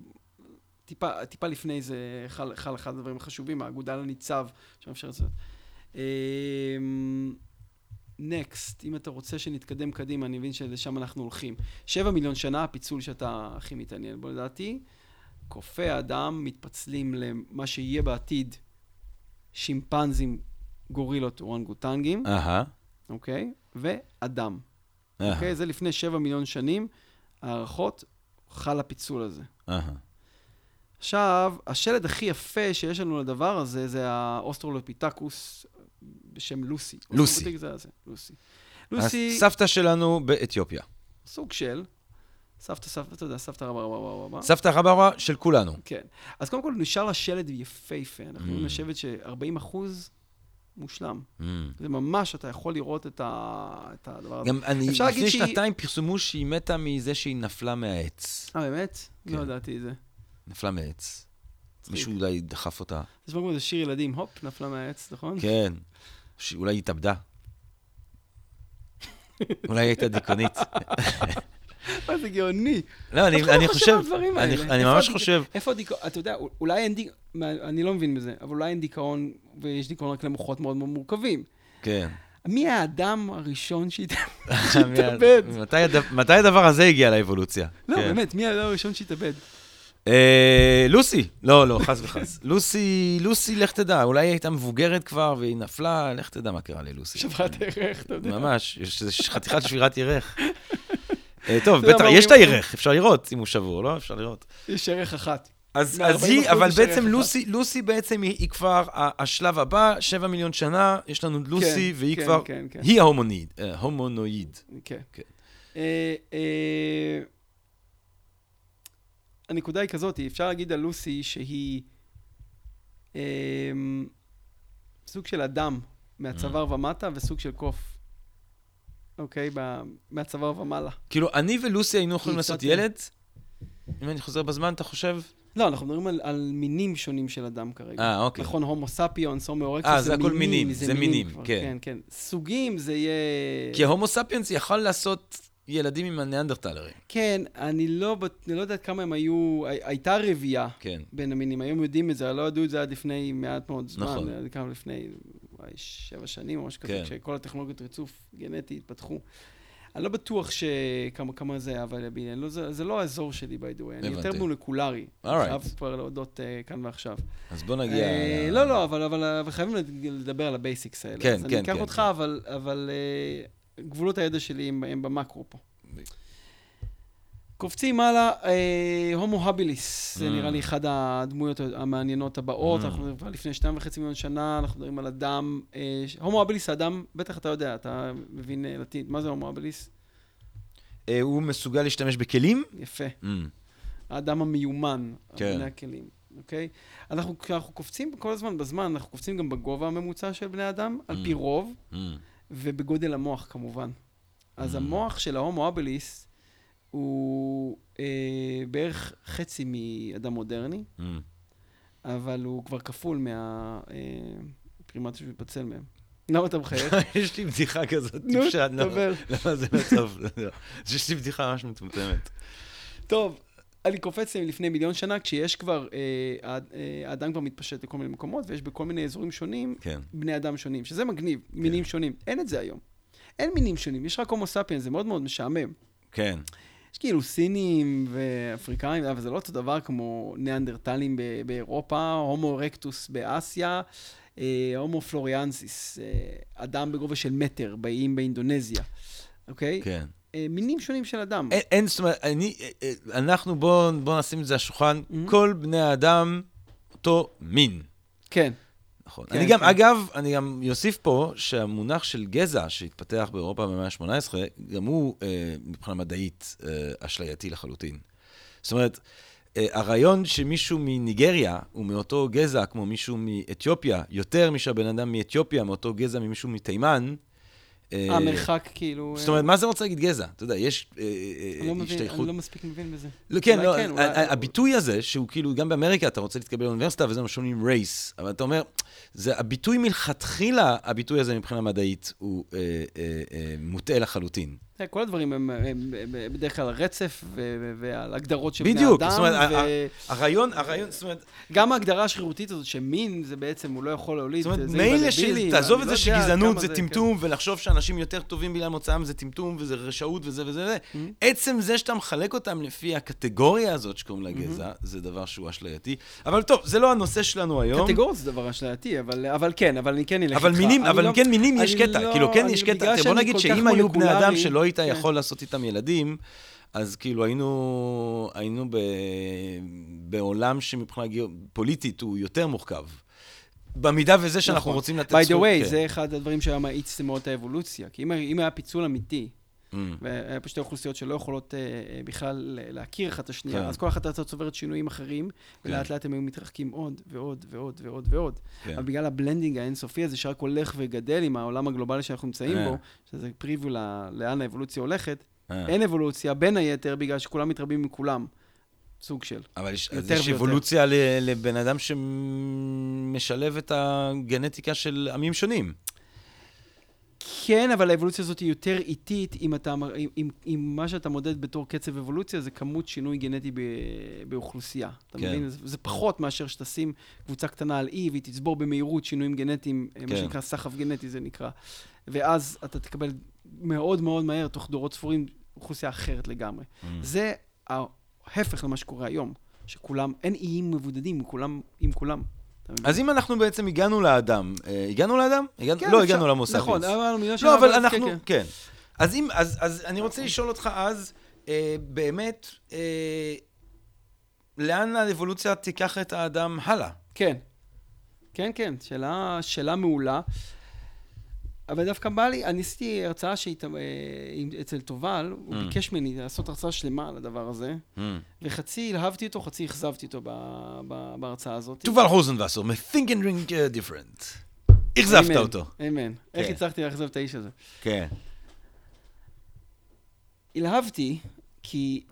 טיפה, טיפה לפני זה חל, חל אחד הדברים החשובים, האגודל הניצב, שמאפשר את זה. נקסט, אם אתה רוצה שנתקדם קדימה, אני מבין שלשם אנחנו הולכים. שבע מיליון שנה, הפיצול שאתה הכי מתעניין בו לדעתי. קופי האדם מתפצלים למה שיהיה בעתיד שימפנזים, גורילות, אורנגוטנגים, אהה. אוקיי? ואדם. אוקיי? זה לפני שבע מיליון שנים, הערכות, חל הפיצול הזה. עכשיו, השלד הכי יפה שיש לנו לדבר הזה, זה האוסטרלופיתקוס בשם לוסי. לוסי. זה הזה, לוסי. לוסי... הסבתא שלנו באתיופיה. סוג של. סבתא, סבתא, אתה יודע, סבתא רבה רבה רבה רבה. סבתא רבה רבה של כולנו. כן. אז קודם כל נשאר השלד יפהפה. אנחנו יכולים לשבת ש-40 אחוז מושלם. Mm. זה ממש, אתה יכול לראות את, ה... את הדבר הזה. גם אני, לפני שנתיים פרסמו שהיא מתה מזה שהיא נפלה מהעץ. אה, באמת? כן. לא ידעתי את זה. נפלה מעץ. מישהו אולי דחף אותה. זה כמו איזה שיר ילדים, הופ, נפלה מהעץ, נכון? כן. שאולי היא התאבדה. אולי היא הייתה דיכאונית. מה זה גאוני. לא, אני, לא אני חושב אני. אני ממש חושב, איפה הדיכאון, אתה יודע, אולי אין דיכאון, אני לא מבין בזה, אבל אולי אין דיכאון, ויש דיכאון רק למוחות מאוד מאוד מורכבים. כן. מי האדם הראשון שהת- שהתאבד? מתי הד- מתי הדבר הזה הגיע לאבולוציה? לא, כן. באמת, מי האדם הראשון שהתאבד? אה, לוסי, לא, לא, חס וחס. לוסי, לוסי, לך תדע, אולי היא הייתה מבוגרת כבר והיא נפלה, לך תדע מה קרה ללוסי. שברת ערך, אתה יודע. ממש, יש חתיכת שבירת ירך. אה, טוב, בטח, יש את? הירך, אפשר לראות אם הוא שבור, לא? אפשר לראות. יש ערך אחת. אז, אז 40% היא, אבל בעצם. לוסי, לוסי בעצם היא, היא כבר השלב הבא, שבע מיליון שנה, יש לנו לוסי, כן, והיא כן, כבר, כן, כן. היא ההומונואיד, אה, הומונואיד. כן. כן. אה, אה, הנקודה היא כזאת, אפשר להגיד על לוסי שהיא אה, סוג של אדם מהצוואר Mm. ומטה וסוג של קוף. אוקיי? מהצוואר ומעלה. כאילו, אני ולוסי היינו יכולים לעשות ילד? אם אני חוזר בזמן, אתה חושב? לא, אנחנו מדברים על, על מינים שונים של אדם כרגע. אה, אוקיי. נכון, הומו ספיונס, הומו אורקטוס, אה, זה הכל מינים, זה מינים, כבר, כן. כן, כן. סוגים זה יהיה... כי ההומו ספיאנס יכול לעשות ילדים עם הניאנדרטלרים. כן, אני לא, אני לא יודעת כמה הם היו... הי- הייתה רבייה כן. בין המינים, היום יודעים את זה, לא ידעו את זה עד לפני מעט מאוד זמן. נכון. כמה לפני, וואי, שבע שנים או משהו כזה, כן. כשכל הטכנולוגיות ריצוף גנטי התפתחו. אני לא בטוח שכמה כמה זה, אבל ב- לא, זה, זה לא האזור שלי, by the way. אני יותר. מולקולרי. Alright. חייב כבר להודות uh, כאן ועכשיו. אז בוא נגיע... ל- לא, לא, אבל, אבל, אבל חייבים לדבר על ה basics האלה. כן, אז כן, אני אקח כן, אותך, כן. אבל, אבל אה, גבולות הידע שלי הם, הם במקרו פה. קופצים הלאה, אה, הומו הביליס, זה Mm. נראה לי אחד הדמויות המעניינות הבאות, Mm. אנחנו כבר לפני שתיים וחצי מיליון שנה, אנחנו מדברים על אדם, אה, הומו הביליס זה אדם, בטח אתה יודע, אתה מבין אה, לטינית, מה זה הומו הביליס? אה, הוא מסוגל להשתמש בכלים? יפה. Mm. האדם המיומן, כן. בני הכלים, אוקיי? אנחנו, כשאנחנו קופצים כל הזמן בזמן, אנחנו קופצים גם בגובה הממוצע של בני אדם, על פי Mm. רוב, Mm. ובגודל המוח כמובן. אז Mm. המוח של ההומו אבליס הוא אה, בערך חצי מאדם מודרני, Mm. אבל הוא כבר כפול מהפרימטים שמתפצל מהם. למה אתה מחייך? יש לי בדיחה כזאת נו, טיפשה. למה זה טוב? לא. יש לי בדיחה ממש מטומטמת. טוב, אני קופץ לפני מיליון שנה, כשיש כבר, אה, אה, האדם כבר מתפשט לכל מיני מקומות, ויש בכל מיני אזורים שונים כן. בני אדם שונים, שזה מגניב, מינים שונים. אין את זה היום. אין מינים שונים, יש רק הומו ספיאנס, זה מאוד מאוד משעמם. כן. יש כאילו סינים ואפריקאים, אבל זה לא אותו דבר כמו ניאנדרטלים באירופה, הומו רקטוס באסיה, אה, הומו פלוריאנסיס, אה, אדם בגובה של מטר, באיים באינדונזיה, אוקיי? כן. אה, מינים שונים של אדם. אין, אין זאת אומרת, אני, אנחנו, בואו בוא נשים את זה על השולחן, Mhm. כל בני האדם אותו מין. כן. נכון. כן, אני גם, כן. אגב, אני גם אוסיף פה שהמונח של גזע שהתפתח באירופה במאה ה-18, גם הוא אה, מבחינה מדעית אה, אשלייתי לחלוטין. זאת אומרת, אה, הרעיון שמישהו מניגריה הוא מאותו גזע כמו מישהו מאתיופיה, יותר משהבן אדם מאתיופיה מאותו גזע ממישהו מתימן, המרחק כאילו... זאת אומרת, מה זה רוצה להגיד גזע? אתה יודע, יש אה, אה, לא השתייכות... אני לא מספיק מבין בזה. לא, כן, לא, כן, הביטוי הזה, שהוא כאילו, גם באמריקה אתה רוצה להתקבל לאוניברסיטה, וזה מה שאומרים רייס, אבל אתה אומר, זה הביטוי מלכתחילה, הביטוי הזה מבחינה מדעית הוא אה, אה, אה, מוטעה לחלוטין. תראה, כל הדברים הם, הם, הם, הם בדרך כלל רצף ו- ועל הגדרות של בני בדיוק, אדם. זאת אומרת, ו- הרעיון, הרעיון, זאת אומרת, גם ההגדרה השרירותית הזאת שמין זה בעצם, הוא לא יכול להוליד, זאת אומרת, מילא שתעזוב אני את לא זה שגזענות זה כן. טמטום, ולחשוב שאנשים יותר טובים בגלל מוצאם זה טמטום, וזה רשעות וזה וזה וזה. Mm-hmm. עצם זה שאתה מחלק אותם לפי הקטגוריה הזאת שקוראים לה גזע, זה דבר שהוא אשלייתי. אבל טוב, זה לא הנושא שלנו היום. קטגוריות זה דבר אשלייתי, אבל, אבל כן, אבל אני כן אלך אבל איתך. מינים, אני אבל לא- כן מינים יש קטע, לא- כאילו כן יש קטע, בוא נגיד שאם היו בני אדם שלא היית כן. יכול לעשות איתם ילדים, אז כאילו היינו, היינו ב, בעולם שמבחינה גיאו- פוליטית הוא יותר מורכב. במידה וזה שאנחנו נכון. רוצים לתת by the זכות- way, כן. זה אחד הדברים שהיה מאיץ מאוד את האבולוציה. כי אם, אם היה פיצול אמיתי, Mm. והיה פה שתי אוכלוסיות שלא יכולות אה, אה, בכלל להכיר אחת את השנייה, כן. אז כל אחת הייתה צוברת שינויים אחרים, ולאט לאט הם היו מתרחקים עוד ועוד ועוד ועוד ועוד. כן. אבל בגלל ה blending האינסופי הזה, שרק הולך וגדל עם העולם הגלובלי שאנחנו נמצאים אה. בו, שזה פריוויו ל- לאן האבולוציה הולכת, אה. אין אבולוציה, בין היתר, בגלל שכולם מתרבים מכולם. סוג של. אבל יש, יותר יש ויותר. אבולוציה לבן אדם שמשלב את הגנטיקה של עמים שונים. כן, אבל האבולוציה הזאת היא יותר איטית, אם, אתה, אם, אם, אם מה שאתה מודד בתור קצב אבולוציה זה כמות שינוי גנטי ב, באוכלוסייה. אתה כן. מבין? זה, זה פחות מאשר שתשים קבוצה קטנה על אי והיא תצבור במהירות שינויים גנטיים, כן. מה. שנקרא סחף גנטי זה נקרא. ואז אתה תקבל מאוד מאוד מהר, תוך דורות ספורים, אוכלוסייה אחרת לגמרי. Mm. זה ההפך למה שקורה היום, שכולם, אין איים מבודדים כולם, עם כולם. אז אם אנחנו בעצם הגענו לאדם, אה, הגענו לאדם? כן, לא הגענו למוסר. נכון, אבל מילה של לא, אבל אנחנו, כן. אז אם, אז, אז אני רוצה לשאול אותך אז, אה, באמת, אה, לאן האבולוציה תיקח את האדם הלאה? כן. כן, כן, שאלה, שאלה מעולה. אבל דווקא בא לי, אני עשיתי הרצאה שהיית, אה, אצל תובל, הוא Mm. ביקש ממני לעשות הרצאה שלמה על הדבר הזה, Hmm. וחצי אהבתי אותו, חצי אכזבתי אותו ב- ב- בהרצאה הזאת. תובל רוזנבסר, מ-think and drink uh, different. אכזבת אותו. אמן. איך כן. הצלחתי לאכזב את האיש הזה? כן. התלהבתי, כי,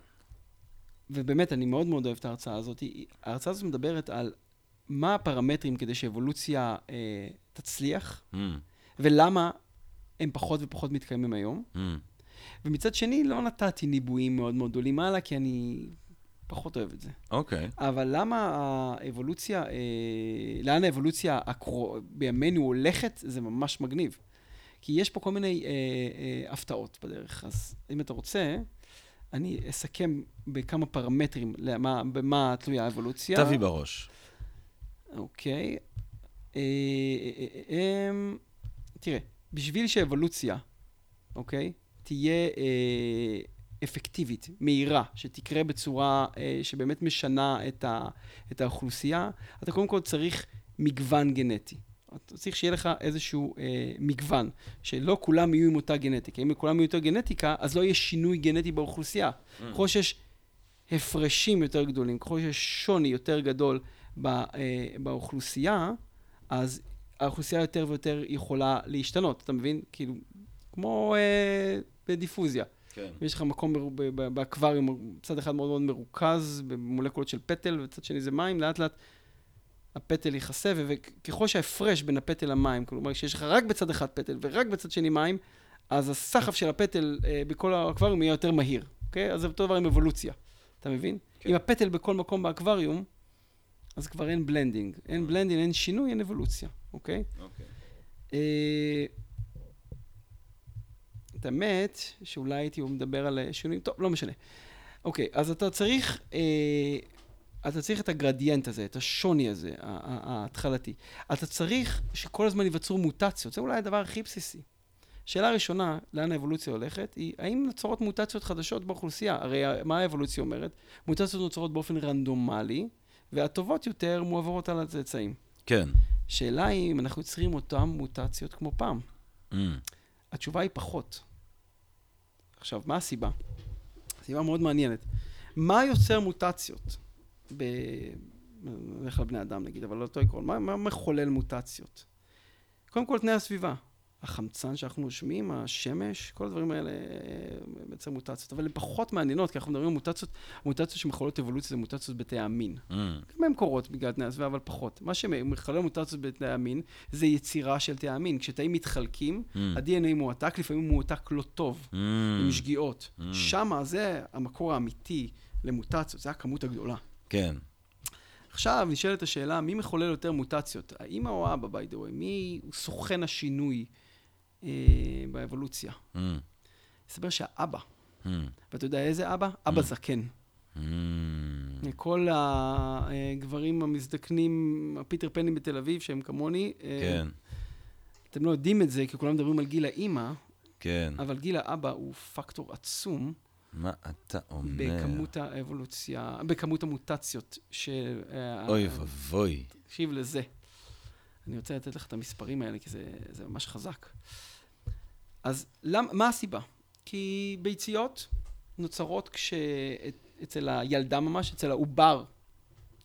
ובאמת, אני מאוד מאוד אוהב את ההרצאה הזאת. ההרצאה הזאת מדברת על מה הפרמטרים כדי שאבולוציה אה, תצליח, Hmm. ולמה הם פחות ופחות מתקיימים היום. Hmm. ומצד שני, לא נתתי ניבויים מאוד מאוד גדולים הלאה, כי אני פחות אוהב את זה. אוקיי. אבל למה האבולוציה, אה, לאן האבולוציה הקרו, בימינו הולכת, זה ממש מגניב. כי יש פה כל מיני אה, אה, הפתעות בדרך. אז אם אתה רוצה, אני אסכם בכמה פרמטרים למה, במה תלויה האבולוציה. תביא בראש. אוקיי. אה, אה, אה, אה, תראה, בשביל שאבולוציה, אוקיי, תהיה אה, אפקטיבית, מהירה, שתקרה בצורה אה, שבאמת משנה את, ה, את האוכלוסייה, אתה קודם כל צריך מגוון גנטי. אתה צריך שיהיה לך איזשהו אה, מגוון, שלא כולם יהיו עם אותה גנטיקה. אם לכולם יהיו אותה גנטיקה, אז לא יהיה שינוי גנטי באוכלוסייה. ככל שיש הפרשים יותר גדולים, ככל שיש שוני יותר גדול ב, אה, באוכלוסייה, אז האוכלוסייה יותר ויותר יכולה להשתנות, אתה מבין? כאילו, כמו אה, בדיפוזיה. כן. יש לך מקום באקווריום, צד אחד מאוד מאוד מרוכז, במולקולות של פטל, וצד שני זה מים, לאט לאט הפטל ו- וככל שההפרש בין הפטל למים, כלומר, שיש לך רק בצד אחד פטל ורק בצד שני מים, אז הסחף של הפטל אה, בכל האקווריום יהיה יותר מהיר, אוקיי? אז זה אותו דבר עם אבולוציה, אתה מבין? כן. אם הפטל בכל מקום באקווריום, אז כבר אין blending. אין blending, אין שינוי, אין אבולוציה, אוקיי? אוקיי. אה, את האמת, שאולי הייתי מדבר על אה, שינויים, טוב, לא משנה. אוקיי, אז אתה צריך, אה, אתה צריך את הגרדיאנט הזה, את השוני הזה, ההתחלתי. אתה צריך שכל הזמן ייווצרו מוטציות, זה אולי הדבר הכי בסיסי. שאלה ראשונה, לאן האבולוציה הולכת, היא האם נוצרות מוטציות חדשות באוכלוסייה? הרי מה האבולוציה אומרת? מוטציות נוצרות באופן רנדומלי, והטובות יותר מועברות על הצאצאים. כן. שאלה היא אם אנחנו יוצרים אותן מוטציות כמו פעם. Mm. התשובה היא פחות. עכשיו, מה הסיבה? סיבה מאוד מעניינת. מה יוצר מוטציות? ב... נלך לבני אדם נגיד, אבל לא אותו עקרון. מה, מה מחולל מוטציות? קודם כל, תנאי הסביבה. החמצן שאנחנו נושמים, השמש, כל הדברים האלה מייצר מוטציות. אבל הן פחות מעניינות, כי אנחנו מדברים על מוטציות, מוטציות שמחוללות אבולוציה זה מוטציות בתאי המין. Mm. גם הן קורות בגלל תנאי הסביבה, אבל פחות. מה שמחולל מוטציות בתאי המין, זה יצירה של תאי המין. כשתאים מתחלקים, Mm. ה-DNA מועתק, לפעמים הוא מועתק לא טוב, Mm. עם שגיאות. Mm. שמה זה המקור האמיתי למוטציות, זה הכמות הגדולה. כן. עכשיו נשאלת השאלה, מי מחולל יותר מוטציות? האמא או האבא, by the way? מי הוא סוכן השינוי אה, באבולוציה? Mm. מסתבר שהאבא, Mm. ואתה יודע איזה אבא? אבא זקן. Mm. כל הגברים המזדקנים, הפיטר פנים בתל אביב, שהם כמוני, אה, כן. אתם לא יודעים את זה, כי כולם מדברים על גיל האימא, כן. אבל גיל האבא הוא פקטור עצום מה אתה אומר? בכמות האבולוציה, בכמות המוטציות של... אה, אוי ואבוי. תקשיב לזה. אני רוצה לתת לך את המספרים האלה, כי זה, זה ממש חזק. אז למ, מה הסיבה? כי ביציות נוצרות כש... אצל הילדה ממש, אצל העובר,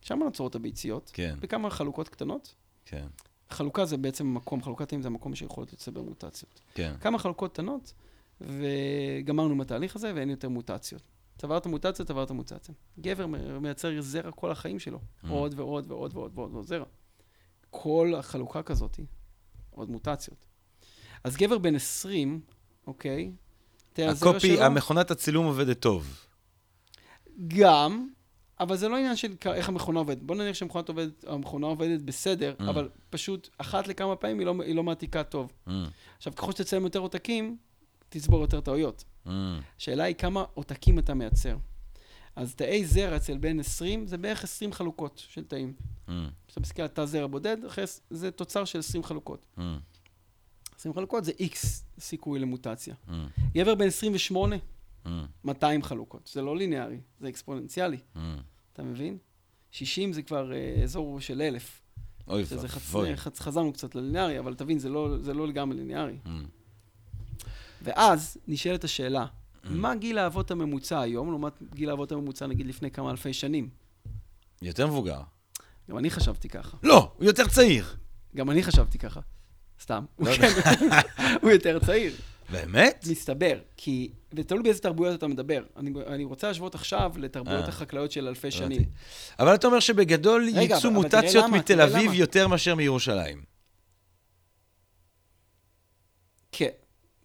שם נוצרות הביציות, כן, בכמה חלוקות קטנות. כן, חלוקה זה בעצם מקום, חלוקת תאים זה המקום שיכולות לצבר מוטציות. כן. כמה חלוקות קטנות, וגמרנו עם התהליך הזה, ואין יותר מוטציות. צברת מוטציה, צברת מוטציה. גבר מייצר זרע כל החיים שלו. Mm. עוד ועוד ועוד ועוד ועוד ועוד זרע. כל החלוקה כזאת, עוד מוטציות. אז גבר בן 20, אוקיי? הקופי, המכונת הצילום עובדת טוב. גם, אבל זה לא עניין של איך המכונה עובדת. בוא נניח שהמכונה עובדת, המכונה עובדת בסדר, Mm. אבל פשוט אחת לכמה פעמים היא לא, היא לא מעתיקה טוב. Mm, עכשיו, ככל שתצלם יותר עותקים, תצבור יותר טעויות. mm, השאלה היא כמה עותקים אתה מייצר. אז תאי זרע אצל בן 20 זה בערך 20 חלוקות של תאים. mm, כשאתה מסתכל על תא זרע בודד, אחרי, זה תוצר של 20 חלוקות. mm, 20 חלוקות זה X סיכוי למוטציה. mm, גבר בן 28, mm, 200 חלוקות. זה לא ליניארי, זה אקספוננציאלי, mm. אתה מבין? 60 זה כבר אה, אזור של 1,000. אוי שזה חצ... ואבוי. חצ... חזרנו קצת לליניארי, אבל תבין, זה לא, זה לא לגמרי ליניארי. Mm, ואז נשאלת השאלה, מה גיל האבות הממוצע היום, לעומת גיל האבות הממוצע נגיד לפני כמה אלפי שנים? יותר מבוגר. גם אני חשבתי ככה. לא, הוא יותר צעיר. גם אני חשבתי ככה. סתם. לא הוא כן- הוא יותר צעיר. באמת? מסתבר, כי, ותלוי באיזה תרבויות אתה מדבר. אני, אני רוצה להשוות עכשיו לתרבויות אה. החקלאיות של אלפי. שנים. אבל אתה אומר שבגדול ייצאו מוטציות מתל אביב. יותר מאשר מירושלים. כן.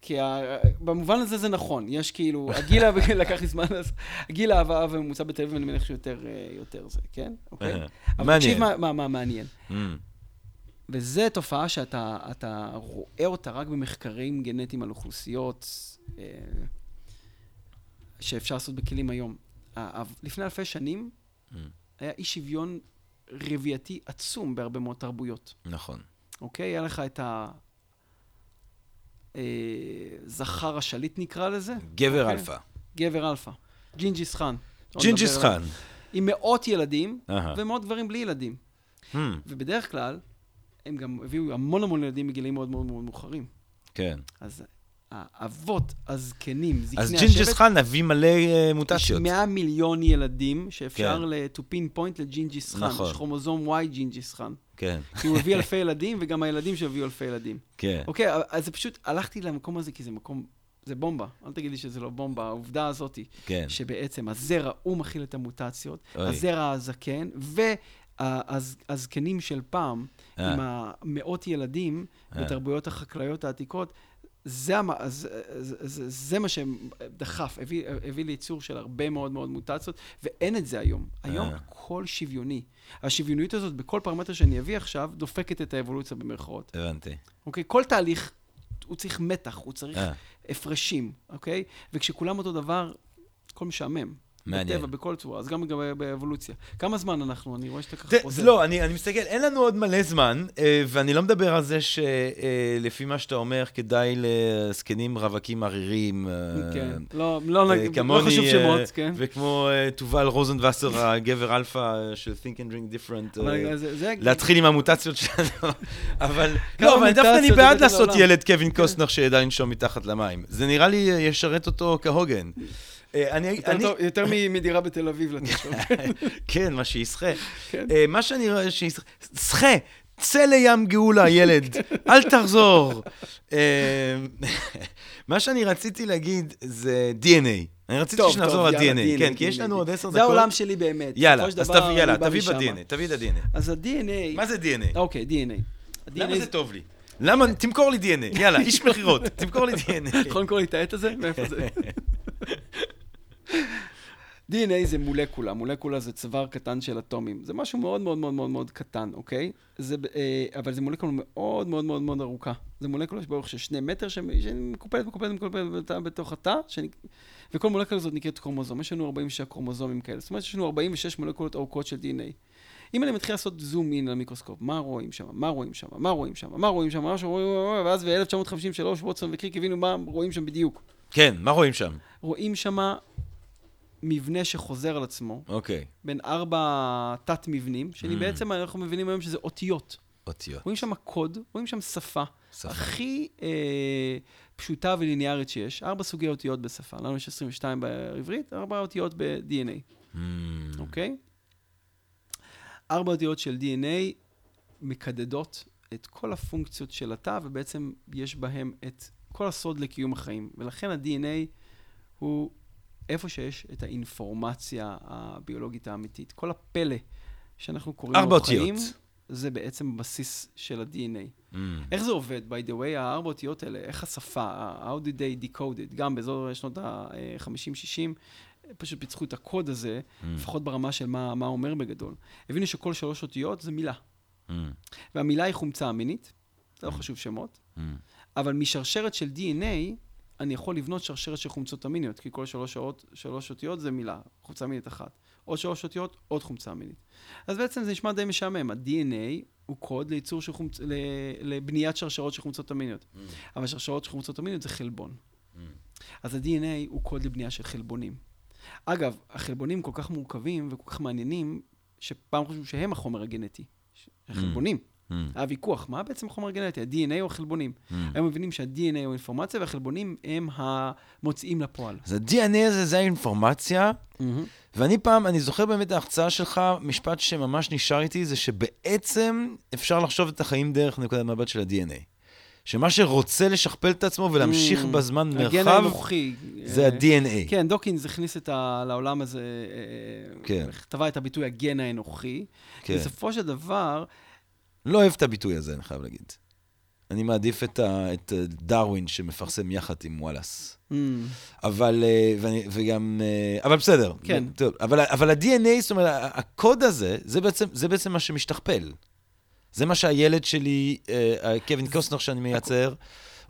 כי ה... במובן הזה זה נכון, יש כאילו, הגיל, לקח לי זמן, אז הגיל ההבאה הממוצע בתל אביב, אני מניח שיותר אה, יותר זה, כן? אוקיי? אה, אבל תקשיב מעניין. מה, מה, מה מעניין. וזו תופעה שאתה אתה רואה אותה רק במחקרים גנטיים על אוכלוסיות אה, שאפשר לעשות בכלים היום. ה- ה- לפני אלפי שנים mm, היה אי שוויון רבייתי עצום בהרבה מאוד תרבויות, נכון. אוקיי? היה לך את הזכר השליט נקרא לזה, גבר אוקיי. אלפא. גבר אלפא, ג'ינג'יס חאן. ג'ינג'יס. חאן. עם מאות ילדים אהה. ומאות גברים בלי ילדים. Hmm, ובדרך כלל, הם גם הביאו המון המון ילדים בגילים מאוד מאוד מאוד מאוחרים. כן. אז האבות, הזקנים, זקני אז השבט, ג'ינג'יס חאן הביא מלא אה, יש מוטציות. 100 מיליון ילדים שאפשר כן. to pin point לג'ינג'יס חאן. נכון. יש כרומוזום Y ג'ינג'יס חאן. כן, כי הוא הביא אלפי ילדים, וגם הילדים שלו הביאו אלפי ילדים. כן. אוקיי, אז זה פשוט, הלכתי למקום הזה כי זה מקום, זה בומבה. אל תגיד לי שזה לא בומבה, העובדה הזאת, כן. שבעצם הזרע, הוא מכיל את המוטציות, אוי. הזרע הזקן, והזקנים של פעם, אה. עם המאות ילדים אה. בתרבויות החקלאיות העתיקות, זה, המ- זה, זה, זה, זה מה שדחף, הביא, הביא לייצור של הרבה מאוד מאוד מוטציות, ואין את זה היום. היום אה. הכל שוויוני. השוויוניות הזאת, בכל פרמטר שאני אביא עכשיו, דופקת את האבולוציה במרכאות. הבנתי. אוקיי? כל תהליך, הוא צריך מתח, הוא צריך אה, הפרשים, אוקיי? וכשכולם אותו דבר, הכל משעמם. מעניין. בטבע, בכל צורה, אז גם לגבי באבולוציה. כמה זמן אנחנו? אני רואה שאתה ככה חוזר. לא, אני, אני מסתכל, אין לנו עוד מלא זמן, אה, ואני לא מדבר על זה שלפי מה שאתה אומר, כדאי לזקנים רווקים עריריים. אה, כן, לא, לא, אה, לא חשוב אה, שמות, כן. וכמו אה, תובל רוזנבסר, הגבר אלפא אה, של Think and Drink Different, אה, זה- זה- להתחיל עם המוטציות שלנו, אבל לא, אבל דווקא אני בעד לעשות לעולם. ילד קווין קוסטנר שידע לנשום מתחת למים. זה נראה לי אה, ישרת אותו כהוגן. אה, אני, יותר אני, טוב- יותר מ- מדירה בתל אביב לתשוב. כן, מה שישחה. כן. אה, מה שאני רואה שישחה, שחה, צא לים גאולה, ילד, אל תחזור. אה, מה שאני רציתי להגיד זה DNA. אני רציתי שנחזור יאללה, ל-DNA, כן, DNA, כי יש לנו עוד עשר דקות. זה העולם שלי באמת. יאללה, אז תביא, יאללה, תביא. ב-DNA, תביא את ה-DNA. אז ה-DNA... מה זה DNA? אוקיי, DNA. למה זה טוב לי? למה? תמכור לי DNA, יאללה, איש מכירות, תמכור לי DNA. יכול למכור לי את העט הזה? מאיפה זה? DNA זה מולקולה, מולקולה זה צוואר קטן של אטומים. זה משהו מאוד מאוד מאוד מאוד מאוד קטן, אוקיי? זה, אה, אבל זה מולקולה מאוד מאוד מאוד מאוד ארוכה. זה מולקולה באורך של שני מטר, שמ- שמקופלת, מקופלת, מקופלת בתוך התא, שאני... וכל מולקולה הזאת נקראת קרומוזום. יש לנו 46 קרומוזומים כאלה. זאת אומרת, יש לנו 46 מולקולות ארוכות של DNA. אם אני מתחיל לעשות זום אין על המיקרוסקופ, מה רואים שם, מה רואים שם, מה רואים שם, מה רואים שם, מה רואים, ואז ב-1953 ווטסון וקריק הבינו מה רואים שם בדיוק. כן, מה רואים שם? רואים שם מבנה שחוזר על עצמו, אוקיי, בין ארבע תת-מבנים, שאני Mm. בעצם, אנחנו מבינים היום שזה אותיות. אותיות. רואים שם קוד, רואים שם שפה. שפה. הכי אה, פשוטה וליניארית שיש. ארבע סוגי אותיות בשפה. לנו יש 22 בעברית, ארבע אותיות ב-DNA, Mm. אוקיי? ארבע אותיות של DNA מקדדות את כל הפונקציות של התא, ובעצם יש בהם את כל הסוד לקיום החיים. ולכן ה-DNA הוא איפה שיש את האינפורמציה הביולוגית האמיתית. כל הפלא שאנחנו קוראים לו. חיים, זה בעצם הבסיס של ה-DNA. Mm. איך זה עובד, by the way, הארבע אותיות האלה, איך השפה, how did they decode it, גם באזור שנות ה-50-60, פשוט פיצחו את הקוד הזה, Mm. לפחות ברמה של מה, מה אומר בגדול. הבינו שכל שלוש אותיות זה מילה, Mm. והמילה היא חומצה אמינית, זה לא Mm. חשוב שמות, Mm. אבל משרשרת של DNA, אני יכול לבנות שרשרת של חומצות אמיניות, כי כל שלוש, שעות, שלוש אותיות זה מילה, חומצה אמינית אחת. עוד שלוש אותיות, עוד חומצה אמינית. אז בעצם זה נשמע די משעמם. ה-DNA הוא קוד לייצור של חומצ... לבניית שרשרות של חומצות אמיניות. Mm. אבל שרשרות של חומצות אמיניות זה חלבון. Mm. אז ה-DNA הוא קוד לבנייה של חלבונים. אגב, החלבונים כל כך מורכבים וכל כך מעניינים, שפעם חושבים שהם החומר הגנטי. ש- החלבונים. Mm. היה ויכוח, מה בעצם החומר הגנטי, ה-DNA או החלבונים? Mm. היום מבינים שה-DNA הוא אינפורמציה והחלבונים הם המוציאים לפועל. אז ה-DNA הזה זה האינפורמציה, ואני פעם, אני זוכר באמת ההרצאה שלך, משפט שממש נשאר איתי, זה שבעצם אפשר לחשוב את החיים דרך נקודת מבט של ה-DNA. שמה שרוצה לשכפל את עצמו ולהמשיך Mm. בזמן הגן מרחב, האנוכי. זה אה, ה-DNA. כן, דוקינס הכניס את ה... לעולם הזה, אה, כן. טבע את הביטוי הגן האנוכי. כן. בסופו של דבר, לא אוהב את הביטוי הזה, אני חייב להגיד. אני מעדיף את, ה, את דרווין שמפרסם יחד עם וואלאס. mm, אבל, אה, ואני, וגם, אה, אבל בסדר. כן. טוב, אבל, אבל ה-DNA, זאת אומרת, הקוד הזה, זה בעצם, זה בעצם מה שמשתכפל. זה מה שהילד שלי, אה, קווין קוסטנר שאני מייצר,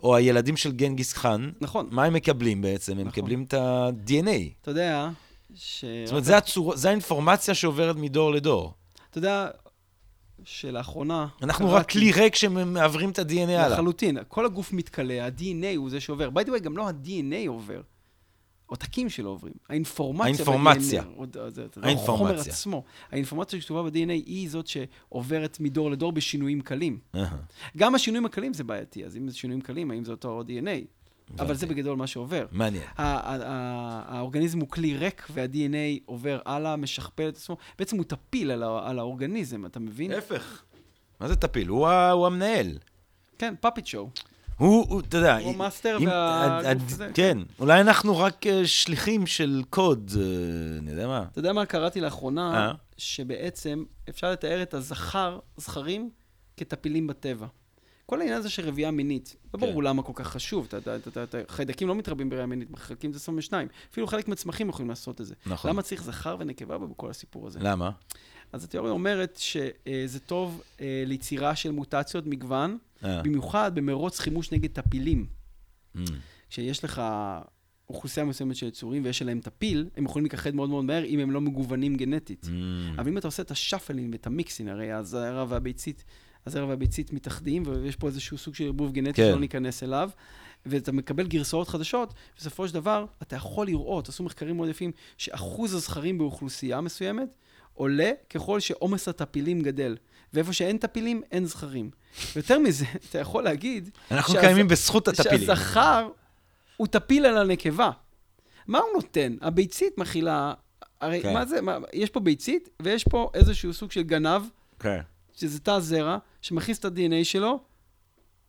או הילדים של גנגיס חאן, נכון. מה הם מקבלים בעצם? הם נכון. מקבלים את ה-DNA. אתה יודע ש... זאת אומרת, זה, הצור, זה האינפורמציה שעוברת מדור לדור. אתה יודע שלאחרונה... אנחנו קראתי- רק כלי ריק שמעברים את ה-DNA הלאה. לחלוטין. כל הגוף מתכלה, ה-DNA הוא זה שעובר. by the way, גם לא ה-DNA עובר. עותקים שלו עוברים. האינפורמציה האינפורמציה. ב-DNA, זה לא האינפורמציה. החומר עצמו. האינפורמציה שכתובה ב-DNA היא זאת שעוברת מדור לדור בשינויים קלים. גם השינויים הקלים זה בעייתי, אז אם זה שינויים קלים, האם זה אותו DNA? אבל זה בגדול מה שעובר. מעניין. האורגניזם הוא כלי ריק, וה-DNA עובר הלאה, משכפל את עצמו. בעצם הוא טפיל על האורגניזם, אתה מבין? להפך. מה זה טפיל? הוא, המנהל. כן, puppet show. הוא, אתה יודע... הוא המאסטר והגוף הזה. כן, אולי אנחנו רק אה, שליחים של קוד, אה, אני יודע מה. אתה יודע מה קראתי לאחרונה? אה? שבעצם אפשר לתאר את הזכר, זכרים, כטפילים בטבע. כל העניין הזה של רבייה מינית, לא כן. ברור למה כל כך חשוב, אתה יודע, אתה- אתה- אתה- חיידקים לא מתרבים ברבייה מינית, מחלקים זה 22. אפילו חלק מהצמחים יכולים לעשות את זה. נכון. למה צריך זכר ונקבה בכל הסיפור הזה? למה? אז התיאוריה אומרת שזה טוב אה, ליצירה של מוטציות מגוון, אה, במיוחד במרוץ חימוש נגד טפילים. mm, כשיש לך אוכלוסייה מסוימת של יצורים ויש עליהם טפיל, הם יכולים להיכחד מאוד מאוד מהר אם הם לא מגוונים גנטית. Mm. אבל אם אתה עושה את השאפלים ואת המיקסים, הרי הזרע והביצית, הזרע והביצית מתאחדים, ויש פה איזשהו סוג של ערבוב גנטי כן. שלא ניכנס אליו, ואתה מקבל גרסאות חדשות, בסופו של דבר, אתה יכול לראות, עשו מחקרים מאוד יפים, שאחוז הזכרים באוכלוסייה מסוימת עולה ככל שעומס הטפילים גדל. ואיפה שאין טפילים, אין זכרים. ויותר מזה, אתה יכול להגיד... אנחנו שהז- קיימים בזכות הטפילים. שהזכר הוא טפיל על הנקבה. מה הוא נותן? הביצית מכילה... הרי כן. מה זה? מה, יש פה ביצית, ויש פה איזשהו סוג של גנב, כן, שזה תא זרע, שמכניס את ה-DNA שלו,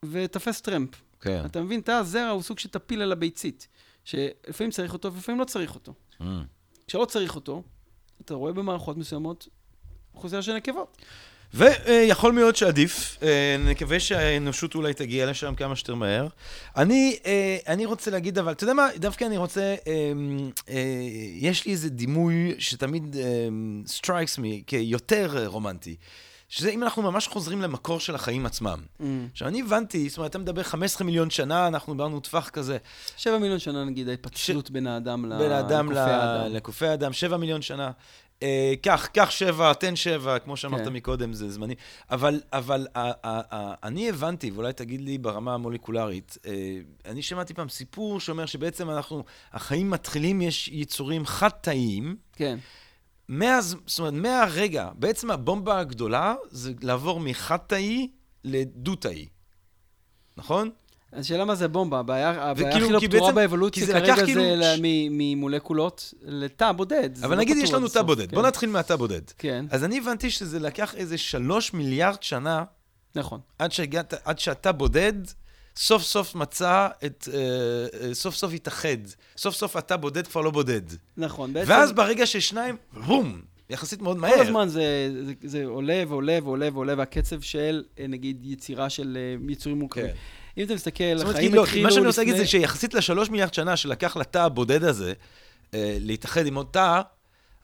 ותופס טרמפ. כן. אתה מבין? תא הזרע הוא סוג של טפיל על הביצית, שלפעמים צריך אותו ולפעמים לא צריך אותו. Mm. כשלא צריך אותו, אתה רואה במערכות מסוימות אוכלוסייה של נקבות. ויכול מאוד שעדיף, אה, נקווה שהאנושות אולי תגיע לשם כמה שיותר מהר. אני, אה, אני רוצה להגיד, אבל אתה יודע מה, דווקא אני רוצה, יש לי איזה דימוי שתמיד strikes me כיותר רומנטי, שזה אם אנחנו ממש חוזרים למקור של החיים עצמם. עכשיו, אני הבנתי, זאת אומרת, אתה מדבר 15 מיליון שנה, אנחנו דיברנו טווח כזה, שבע מיליון שנה, נגיד, ההתפצלות בין האדם בין האדם לקופי האדם. לקופי האדם, שבע מיליון שנה. אה, קח, קח שבע, תן שבע, כמו שאמרת כן. מקודם, זה זמני. אבל, אבל ה, ה, ה, אני הבנתי, ואולי תגיד לי ברמה המולקולרית, אה, אני שמעתי פעם סיפור שאומר שבעצם אנחנו, החיים מתחילים, יש יצורים חד-תאיים. כן. מאז, זאת אומרת, מהרגע, בעצם הבומבה הגדולה זה לעבור מחד-תאי לדו-תאי. נכון? השאלה מה זה בומבה, הבעיה הכי לא פתורה באבולוציה זה כרגע כאילו זה מ- ממולקולות לתא בודד. אבל לא נגיד יש לנו תא בודד. כן. בוא נתחיל מהתא בודד. כן, אז אני הבנתי שזה לקח איזה שלוש מיליארד שנה נכון. עד, שהגעת, עד שאתה בודד, סוף סוף מצא את, אה, אה, סוף סוף התאחד. סוף סוף אתה בודד כבר לא בודד. נכון. בעצם ואז ברגע ששניים, בום, יחסית מאוד מהר. כל הזמן זה, זה, זה עולה ועולה ועולה ועולה, והקצב של, אה, נגיד, יצירה של יצורים מורכבים. כן. אם אתה מסתכל, החיים כאילו, התחילו מה שאני רוצה להגיד לפני- זה שיחסית לשלוש מיליארד שנה שלקח לתא הבודד הזה אה, להתאחד עם עוד תא,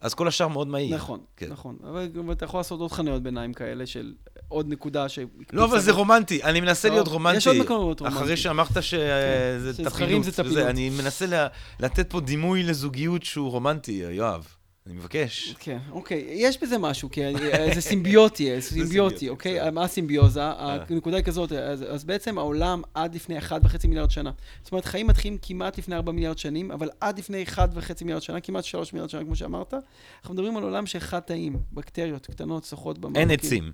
אז כל השאר מאוד מהיר. נכון, כן. נכון. אבל אתה יכול לעשות עוד חניות ביניים כאלה של עוד נקודה ש... לא, אבל זה רומנטי, אני מנסה להיות רומנטי. יש עוד מקומות אחרי רומנטיים. שאמרת שזה טפילות. זה טפילות. וזה, אני מנסה לתת פה דימוי לזוגיות שהוא רומנטי, יואב. אני מבקש. כן, אוקיי, יש בזה משהו, כי אני- זה סימביוטי, זה סימביוטי, אוקיי? מה הסימביוזה? הנקודה היא כזאת, אז בעצם העולם עד לפני 1.5 מיליארד שנה. זאת אומרת, חיים מתחילים כמעט לפני 4 מיליארד שנים, אבל עד לפני 1.5 מיליארד שנה, כמעט 3 מיליארד שנה, כמו שאמרת, אנחנו מדברים על עולם של חד-תאים, בקטריות קטנות, שוחות במעמקים. אין עצים.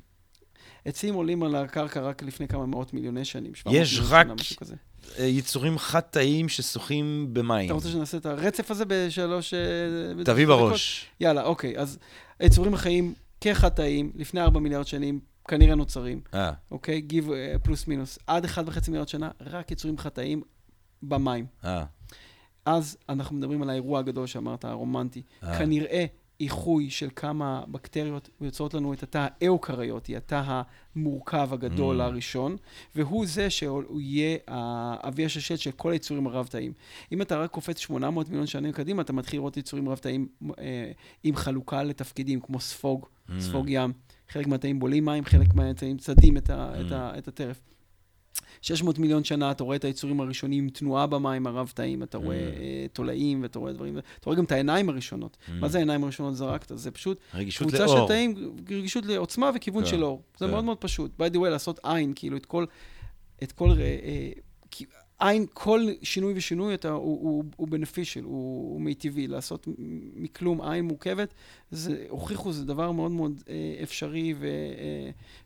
עצים עולים על הקרקע רק לפני כמה מאות מיליוני שנים, 700 יש רק- שנה. אה, יצורים חד-תאיים ששוחים במים. אתה רוצה שנעשה את הרצף הזה בשלוש... אה, תביא דקות? בראש. יאללה, אוקיי. אז היצורים החיים כחטאים, לפני 4 מיליארד שנים, כנראה נוצרים, אה, אוקיי? גיב אה, פלוס מינוס. עד 1.5 מיליארד שנה, רק יצורים חטאים במים. אה. אז אנחנו מדברים על האירוע הגדול שאמרת, הרומנטי. אה. כנראה איחוי של כמה בקטריות ויוצרות לנו את התא האוקריוטי, התא המורכב הגדול Mm. הראשון, והוא זה שהוא יהיה האבי השושט של כל היצורים הרב-תאיים. אם אתה רק קופץ 800 מיליון שנים קדימה, אתה מתחיל לראות יצורים רב-תאיים אה, עם חלוקה לתפקידים, כמו ספוג, Mm. ספוג ים. חלק מהתאים בולים מים, חלק מהתאים צדים את, ה, את, ה, את הטרף. 600 מיליון שנה אתה רואה את היצורים הראשונים תנועה במים הרב-תאים, אתה רואה Mm. אה, תולעים ואתה רואה דברים, אתה רואה גם את העיניים הראשונות. Mm. מה זה העיניים הראשונות זרקת? זה פשוט רגישות קבוצה לאור. של תאים, רגישות לעוצמה וכיוון כן, של אור. זה כן. מאוד מאוד פשוט. by the way, לעשות עין, כאילו את כל, את כל, אה, אה, עין, כל שינוי ושינוי אתה, הוא, הוא, הוא beneficial, הוא, הוא מיטיבי. לעשות מכלום עין מורכבת, זה, הוכיחו, זה דבר מאוד מאוד אה, אפשרי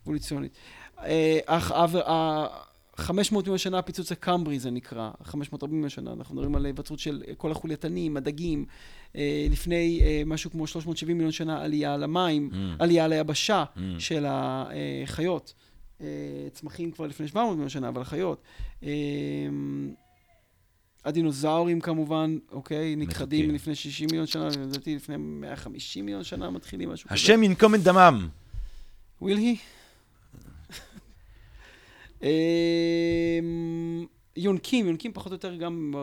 ואבולוציונית. אה, אך 500 מיליון שנה הפיצוץ הקמברי זה נקרא, 540 מיליון שנה, אנחנו מדברים על היווצרות של אה, כל החולייתנים, הדגים, אה, לפני אה, משהו כמו 370 מיליון שנה עלייה למים, Mm. עלייה ליבשה Mm. של החיות. צמחים כבר לפני 700 מיליון שנה, אבל חיות. הדינוזאורים כמובן, אוקיי, נכחדים. לפני 60 מיליון שנה, לדעתי לפני 150 מיליון שנה מתחילים משהו כזה. השם ינקום את דמם. will he? אמ, יונקים, יונקים פחות או יותר גם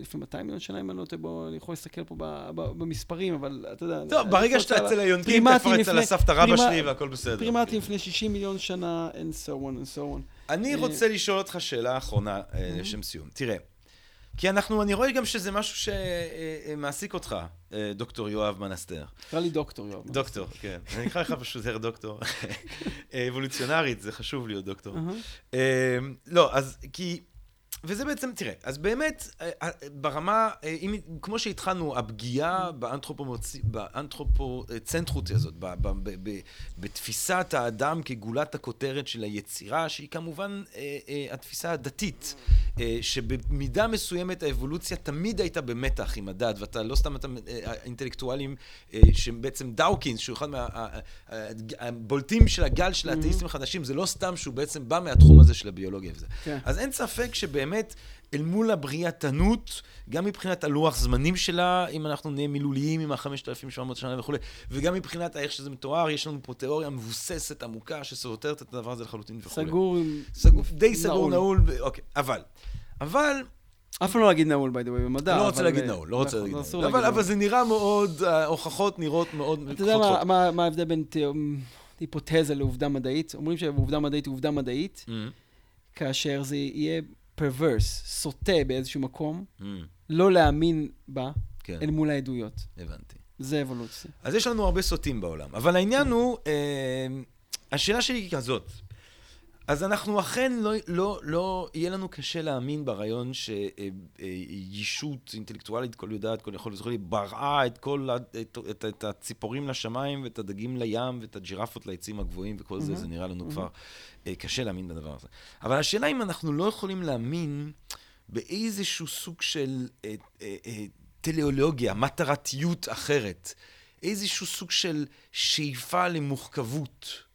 לפני 200 מיליון שנה, אם אני לא טועה, בוא, אני יכול להסתכל פה במספרים, אבל אתה יודע... טוב, ברגע שאתה אצל על- היונקים, אצל לפני- הסבתא רבא שלי והכל בסדר. פרימטים לפני 60 מיליון שנה, and so on and so on. אני אה, רוצה לשאול אותך שאלה אחרונה אה, לשם סיום. תראה, כי אנחנו, אני רואה גם שזה משהו שמעסיק אותך, אה, דוקטור יואב מנסטר. נקרא לי דוקטור יואב. דוקטור, כן. אני אקרא לך פשוט הר דוקטור. אבולוציונרית, זה חשוב להיות דוקטור. אה, לא, אז כי... וזה בעצם, תראה, אז באמת, אה, אה, ברמה, אה, אם, כמו שהתחלנו, הפגיעה באנתרופוצנטרות הזאת, ב, ב, ב, ב, בתפיסת האדם כגולת הכותרת של היצירה, שהיא כמובן התפיסה הדתית, שבמידה מסוימת האבולוציה תמיד הייתה במתח עם הדת, ואתה לא סתם אתה אינטלקטואלים, שבעצם דאוקינס, שהוא אחד מהבולטים של הגל של האתאיסטים החדשים, זה לא סתם שהוא בעצם בא מהתחום הזה של הביולוגיה וזה. כן. אז אין ספק שבאמת... באמת, אל מול הבריאתנות, גם מבחינת הלוח זמנים שלה, אם אנחנו נהיה מילוליים עם ה-5,700 שנה וכולי, וגם מבחינת איך שזה מתואר, יש לנו פה תיאוריה מבוססת, עמוקה, שסותרת את הדבר הזה לחלוטין וכולי. סגור, סגור די סגור, נעול, אוקיי, אבל, אבל... אף פעם לא להגיד נעול, by the way, במדע. לא רוצה להגיד נעול, לא רוצה להגיד נעול. אבל זה נראה מאוד, ההוכחות נראות מאוד... אתה יודע מה ההבדל בין היפותזה לעובדה מדעית? אומרים שעובדה מדעית היא עובדה מדעית, mm-hmm. כאשר זה יהיה פרוורס, סוטה באיזשהו מקום, mm. לא להאמין בה כן. אל מול העדויות. הבנתי. זה אבולוציה. אז יש לנו הרבה סוטים בעולם, אבל העניין הוא, אה, השאלה שלי היא כזאת, אז אנחנו אכן לא, לא, לא, יהיה לנו קשה להאמין ברעיון שישות אינטלקטואלית, כל יודעת, כל יכול וכו', בראה את כל, את, את, את הציפורים לשמיים ואת הדגים לים ואת הג'ירפות לעצים הגבוהים וכל זה, זה נראה לנו כבר אה, קשה להאמין בדבר הזה. אבל השאלה אם אנחנו לא יכולים להאמין באיזשהו סוג של אה, אה, אה, טליאולוגיה, מטרתיות אחרת, איזשהו סוג של שאיפה למוחכבות.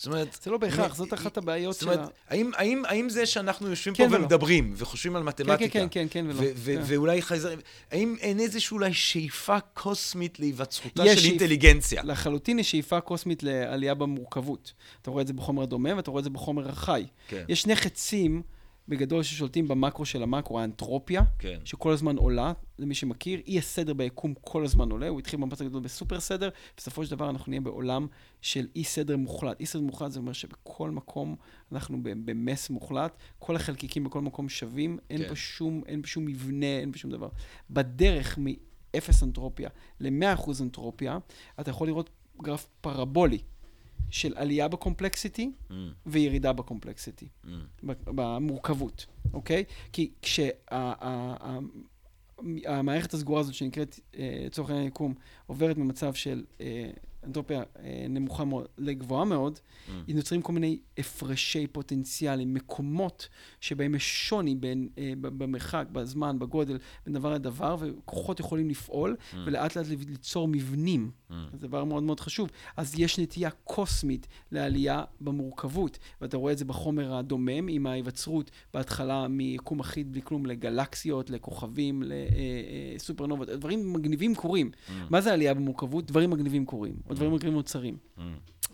זאת אומרת... זה לא בהכרח, זאת אחת הבעיות של ה... זאת אומרת, האם, האם, האם זה שאנחנו יושבים כן פה ולא. ומדברים, וחושבים על מתמטיקה, כן, כן, כן, כן, ולא. כן. ואולי חייזרים, האם אין איזושהי אולי שאיפה קוסמית להיווצרותה של שאיפ... אינטליגנציה? לחלוטין יש שאיפה קוסמית לעלייה במורכבות. אתה רואה את זה בחומר הדומם ואתה רואה את זה בחומר החי. כן. יש שני חצים... בגדול ששולטים במקרו של המקרו, האנטרופיה, כן. שכל הזמן עולה, למי שמכיר, אי הסדר ביקום כל הזמן עולה, הוא התחיל במפץ הגדול בסופר סדר, בסופו של דבר אנחנו נהיה בעולם של אי סדר מוחלט. אי סדר מוחלט זה אומר שבכל מקום אנחנו במס מוחלט, כל החלקיקים בכל מקום שווים, אין כן. פה שום, אין שום מבנה, אין פה שום דבר. בדרך מ-0 אנטרופיה ל-100% אנטרופיה, אתה יכול לראות גרף פרבולי. של עלייה בקומפלקסיטי mm. וירידה בקומפלקסיטי, mm. במורכבות, אוקיי? כי כשהמערכת הסגורה הזאת שנקראת, אה, לצורך העניין יקום, עוברת ממצב של אה, אנטרופיה אה, נמוכה מאוד לגבוהה מאוד, mm. נוצרים כל מיני הפרשי פוטנציאלים, מקומות שבהם יש שוני בין, במרחק, בזמן, בגודל, בין דבר לדבר, וכוחות יכולים לפעול, mm. ולאט לאט ליצור מבנים. Mm. זה דבר מאוד מאוד חשוב. אז יש נטייה קוסמית לעלייה במורכבות, ואתה רואה את זה בחומר הדומם, עם ההיווצרות בהתחלה מיקום אחיד בלי כלום לגלקסיות, לכוכבים, לסופרנובות, אה, אה, דברים מגניבים קורים. Mm. מה זה עלייה במורכבות? דברים מגניבים קורים. או דברים אחרים נוצרים. Mm.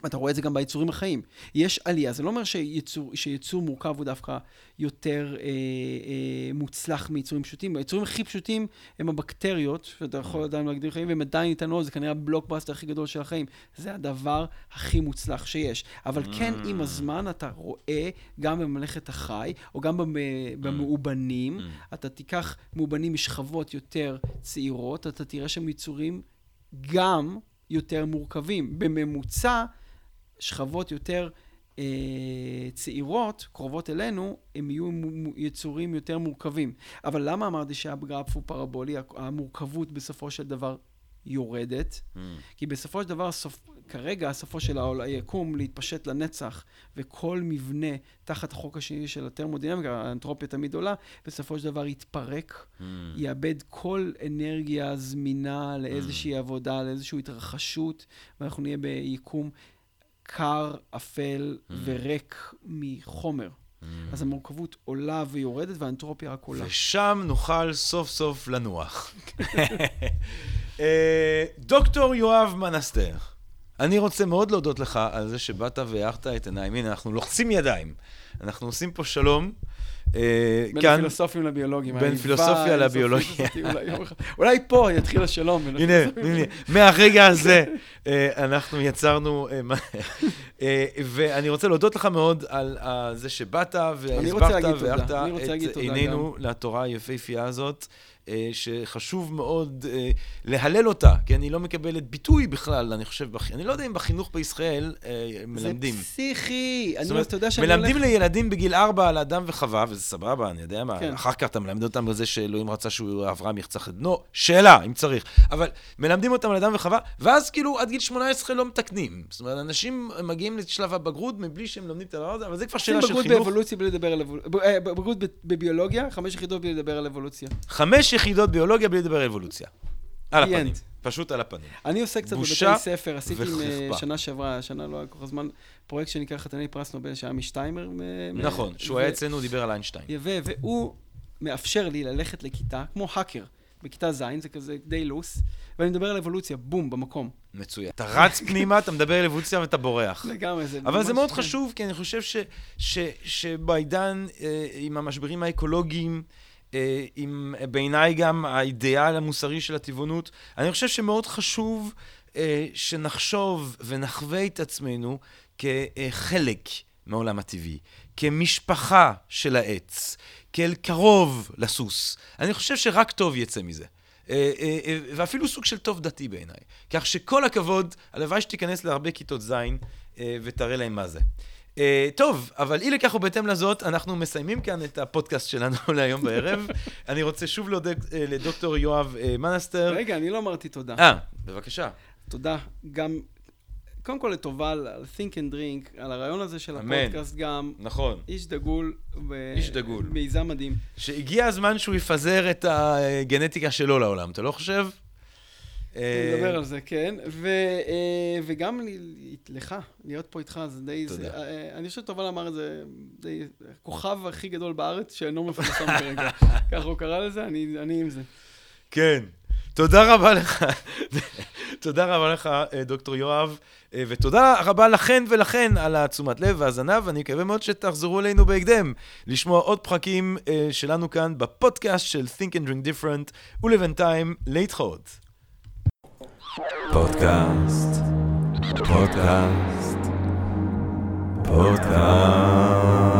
אתה רואה את זה גם ביצורים החיים. יש עלייה, זה לא אומר שיצור, שיצור מורכב הוא דווקא יותר אה, אה, מוצלח מיצורים פשוטים. היצורים הכי פשוטים הם הבקטריות, שאתה יכול עדיין להגדיר חיים, והם עדיין איתנו, זה כנראה הבלוקבאסטר הכי גדול של החיים. זה הדבר הכי מוצלח שיש. אבל mm. כן, עם הזמן אתה רואה, גם בממלכת החי, או גם במאובנים, mm. אתה תיקח מאובנים משכבות יותר צעירות, אתה תראה שהם יצורים גם... יותר מורכבים. בממוצע, שכבות יותר אה, צעירות, קרובות אלינו, הם יהיו יצורים יותר מורכבים. אבל למה אמרתי שהגרף הוא פרבולי? המורכבות בסופו של דבר יורדת. Mm. כי בסופו של דבר, סופ... כרגע סופו של היקום להתפשט לנצח, וכל מבנה תחת החוק השני של הטרמודינמיקה, האנתרופיה תמיד עולה, בסופו של דבר יתפרק, mm. יאבד כל אנרגיה זמינה לאיזושהי mm. עבודה, לאיזושהי התרחשות, ואנחנו נהיה ביקום קר, אפל mm. וריק מחומר. Mm. אז המורכבות עולה ויורדת, והאנתרופיה רק עולה. ושם נוכל סוף סוף לנוח. אה, דוקטור יואב מנסטר. אני רוצה מאוד להודות לך על זה שבאת והארת את עיניים. הנה, אנחנו לוחצים ידיים. אנחנו עושים פה שלום, בין כאן, פילוסופים לביולוגים. בין פילוסופיה לביולוגיה. אולי פה יתחיל השלום. הנה, הפילוסופים הנה, מהרגע הזה אה, אנחנו יצרנו, אה, אה, ואני רוצה להודות לך מאוד על אה, זה שבאת והסברת להגיד את עינינו לתורה היפהפייה הזאת. אה, שחשוב מאוד אה, להלל אותה, כי אני לא מקבלת ביטוי בכלל, אני חושב, אני לא יודע אם בחינוך בישראל אה, מלמדים. זה פסיכי. אני זאת אומרת, אתה יודע שאני הולך... מלמדים לילדים בגיל ארבע על אדם וחווה, וזה סבבה, אני יודע מה, כן. אחר כך אתה מלמד אותם בזה שאלוהים רצה שהוא, אברהם יחצח את בנו, שאלה, אם צריך. אבל מלמדים אותם על אדם וחווה, ואז כאילו עד גיל 18 לא מתקנים. זאת אומרת, אנשים מגיעים לשלב הבגרות מבלי שהם לומדים את הדבר הזה, אבל זה כבר שאלה של בגרות חינוך. באבולוציה בלי לדבר על אבולוציה. בגרות ב- בביולוגיה, חמש יחידות בלי לדבר על אבולוציה. חמש יחידות ביולוגיה בלי לדבר על אבולוציה. על הפנים. פשוט על הפנים. אני עושה קצת בבתי ספר, עשיתי עם, אה. שנה שעברה, שנה לא היה כל כך זמן, פרויקט שנקרא חתני פרס נובל, שהיה משטיימר. מ- נכון, שהוא ו- היה אצלנו, הוא דיבר על איינשטיין. יפה, והוא מאפשר לי ללכת לכיתה, כמו האקר, בכיתה ז', זה כזה די לוס, ואני מדבר על אבולוציה, בום, במקום. מצוין. אתה רץ פנימה, אתה מדבר על אבולוציה ואתה בורח. לגמרי, זה אבל זה מאוד כן. חשוב, כי אני חושב ש, ש, שבעידן, אה, עם המשברים האקולוגיים, אה, עם אה, בעיניי גם האידיאל המוסרי של הטבעונות, אני חושב שמאוד חשוב אה, שנחשוב ונחווה את עצמנו כחלק מהעולם הטבעי, כמשפחה של העץ, כאל קרוב לסוס. אני חושב שרק טוב יצא מזה. אה, אה, אה, ואפילו סוג של טוב דתי בעיניי. כך שכל הכבוד, הלוואי שתיכנס להרבה כיתות ז' אה, ותראה להם מה זה. טוב, אבל אי לכך ובהתאם לזאת, אנחנו מסיימים כאן את הפודקאסט שלנו להיום בערב. אני רוצה שוב להודות לדוקטור יואב מנסטר. רגע, אני לא אמרתי תודה. אה, בבקשה. תודה גם, קודם כל לטובה על Think and Drink, על הרעיון הזה של אמן. הפודקאסט גם. נכון. איש דגול. ו- איש דגול. מיזם מדהים. שהגיע הזמן שהוא יפזר את הגנטיקה שלו לעולם, אתה לא חושב? אה, נדבר על זה, כן. ו, אה, וגם לך, להיות פה איתך, זה די... תודה. זה, אה, אני חושב שטובל אמר את זה, די... הכוכב הכי גדול בארץ שאינו מפורסם כרגע. ככה הוא קרא לזה, אני, אני עם זה. כן. תודה רבה לך. תודה רבה לך, אה, דוקטור יואב, אה, ותודה רבה לכן ולכן על התשומת לב והאזנה, ואני מקווה מאוד שתחזרו אלינו בהקדם, לשמוע עוד פרקים אה, שלנו כאן בפודקאסט של Think and Drink Different, ולבינתיים, להתחאות. פודקאסט, פודקאסט, פודקאסט.